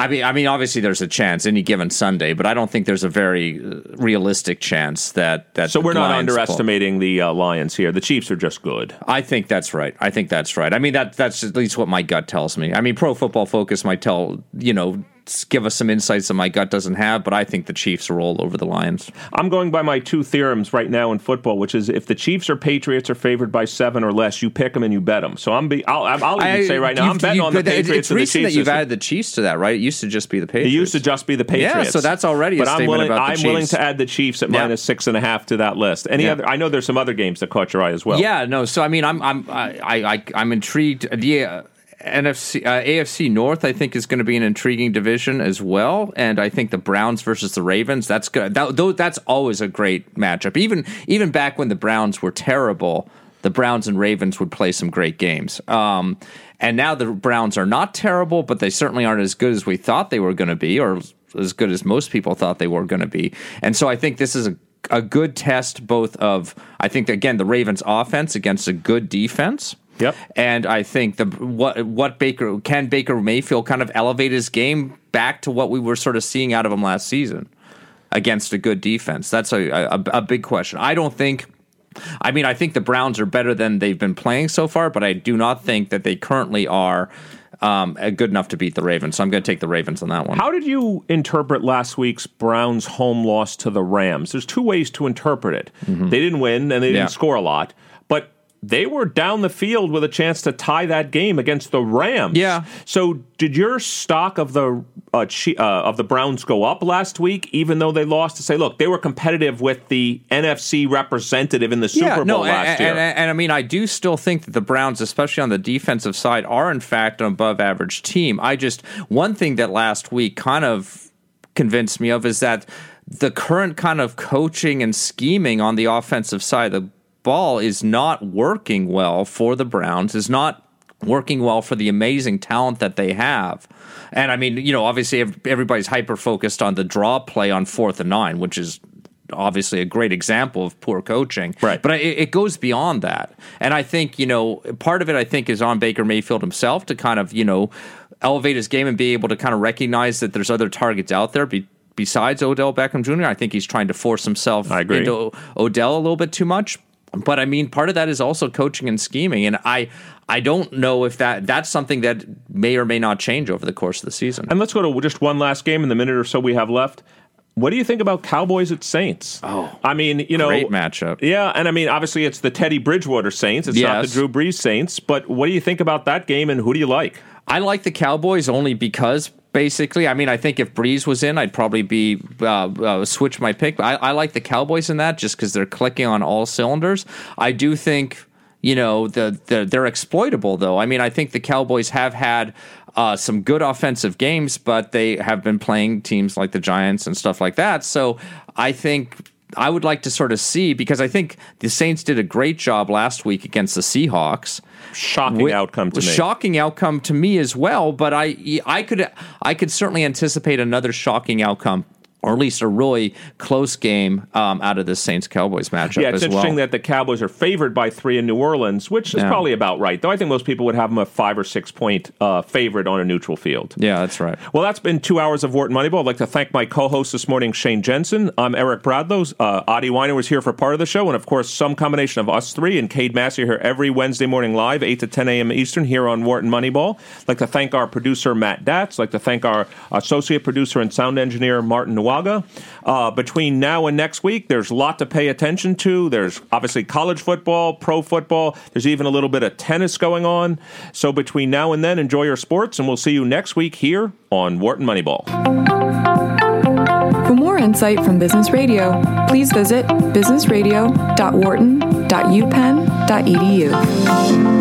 I mean, I mean, obviously there's a chance any given Sunday, but I don't think there's a very uh, realistic chance that that. So we're not Lions pull- underestimating the uh, Lions here. The Chiefs are just good. I think that's right. I think that's right. I mean that that's at least what my gut tells me. I mean, Pro Football Focus might tell you know give us some insights that my gut doesn't have, but I think the Chiefs are roll over the Lions. I'm going by my two theorems right now in football, which is if the Chiefs or Patriots are favored by seven or less, you pick them and you bet them. So I'm be, I'll, I'll even say right now, I'm betting on the Patriots It's recent that you've added the Chiefs to that, right? It used to just be the Patriots. It used to just be the Patriots. Yeah, so that's already a but I'm willing, I'm willing to add the Chiefs at Yeah. minus six and a half to that list. Any Yeah. other? I know there's some other games that caught your eye as well. Yeah, no. So I mean, I'm I'm I, I I- I'm intrigued. The uh, NFC uh, AFC North, I think, is going to be an intriguing division as well. And I think the Browns versus the Ravens. That's good. That, that's always a great matchup. Even even back when the Browns were terrible, the Browns and Ravens would play some great games. Um, and now the Browns are not terrible, but they certainly aren't as good as we thought they were going to be, or as good as most people thought they were going to be. And so I think this is a a good test both of I think again the Ravens offense against a good defense. Yep. And I think the what what Baker can Baker Mayfield kind of elevate his game back to what we were sort of seeing out of him last season against a good defense. That's a a, a big question. I don't think I mean I think the Browns are better than they've been playing so far, but I do not think that they currently are um, good enough to beat the Ravens. So I'm going to take the Ravens on that one. How did you interpret last week's Browns home loss to the Rams? There's two ways to interpret it. They didn't win and they didn't Mm-hmm. Yeah. score a lot, they were down the field with a chance to tie that game against the Rams. Yeah. So did your stock of the uh, uh, of the Browns go up last week, even though they lost? To say, look, they were competitive with the NFC representative in the Super Bowl no, last and, year. And, and, and I mean, I do still think that the Browns, especially on the defensive side, are in fact an above average team. I just one thing that last week kind of convinced me of is that the current kind of coaching and scheming on the offensive side of the ball is not working well for the Browns. Is not working well for the amazing talent that they have. And I mean, you know, obviously everybody's hyper focused on the draw play on fourth and nine, which is obviously a great example of poor coaching. Right. But it, it goes beyond that. And I think, you know, part of it, I think, is on Baker Mayfield himself to kind of, you know, elevate his game and be able to kind of recognize that there's other targets out there. Be, Besides Odell Beckham Jr., I think he's trying to force himself into Odell a little bit too much. But I mean, part of that is also coaching and scheming, and I I don't know if that that's something that may or may not change over the course of the season. And let's go to just one last game in the minute or so we have left. What do you think about Cowboys at Saints? Oh, I mean, you know, Great matchup. Yeah, and I mean, obviously, it's the Teddy Bridgewater Saints. It's not the Drew Brees Saints. But what do you think about that game, and who do you like? I like the Cowboys only because basically, I mean, I think if Brees was in, I'd probably be uh, uh, switch my pick. I, I like the Cowboys in that just because they're clicking on all cylinders. I do think you know the, the they're exploitable though. I mean, I think the Cowboys have had. Uh, some good offensive games, but they have been playing teams like the Giants and stuff like that. So I think I would like to sort of see because I think the Saints did a great job last week against the Seahawks. Shocking Wi- outcome to me. Shocking outcome to me as well, but I I could I could certainly anticipate another shocking outcome. Or at least a really close game um, out of the Saints Cowboys matchup yeah, it's interesting well. that the Cowboys are favored by three in New Orleans, which is Yeah. probably about right. Though I think most people would have them a five or six point uh, favorite on a neutral field. yeah, that's right. Well, that's been two hours of Wharton Moneyball. I'd like to thank my co-host this morning, Shane Jensen. I'm Eric Bradlow. Uh, Adi Wyner was here for part of the show, and of course, some combination of us three and Cade Massey here every Wednesday morning live, 8 to 10 a.m. Eastern here on Wharton Moneyball. I'd like to thank our producer, Matt Datz. I'd like to thank our associate producer and sound engineer, Martin Uh, between now and next week, there's a lot to pay attention to. There's obviously college football, pro football. There's even a little bit of tennis going on. So between now and then, enjoy your sports, and we'll see you next week here on Wharton Moneyball. For more insight from Business Radio, please visit businessradio.wharton.upenn.edu.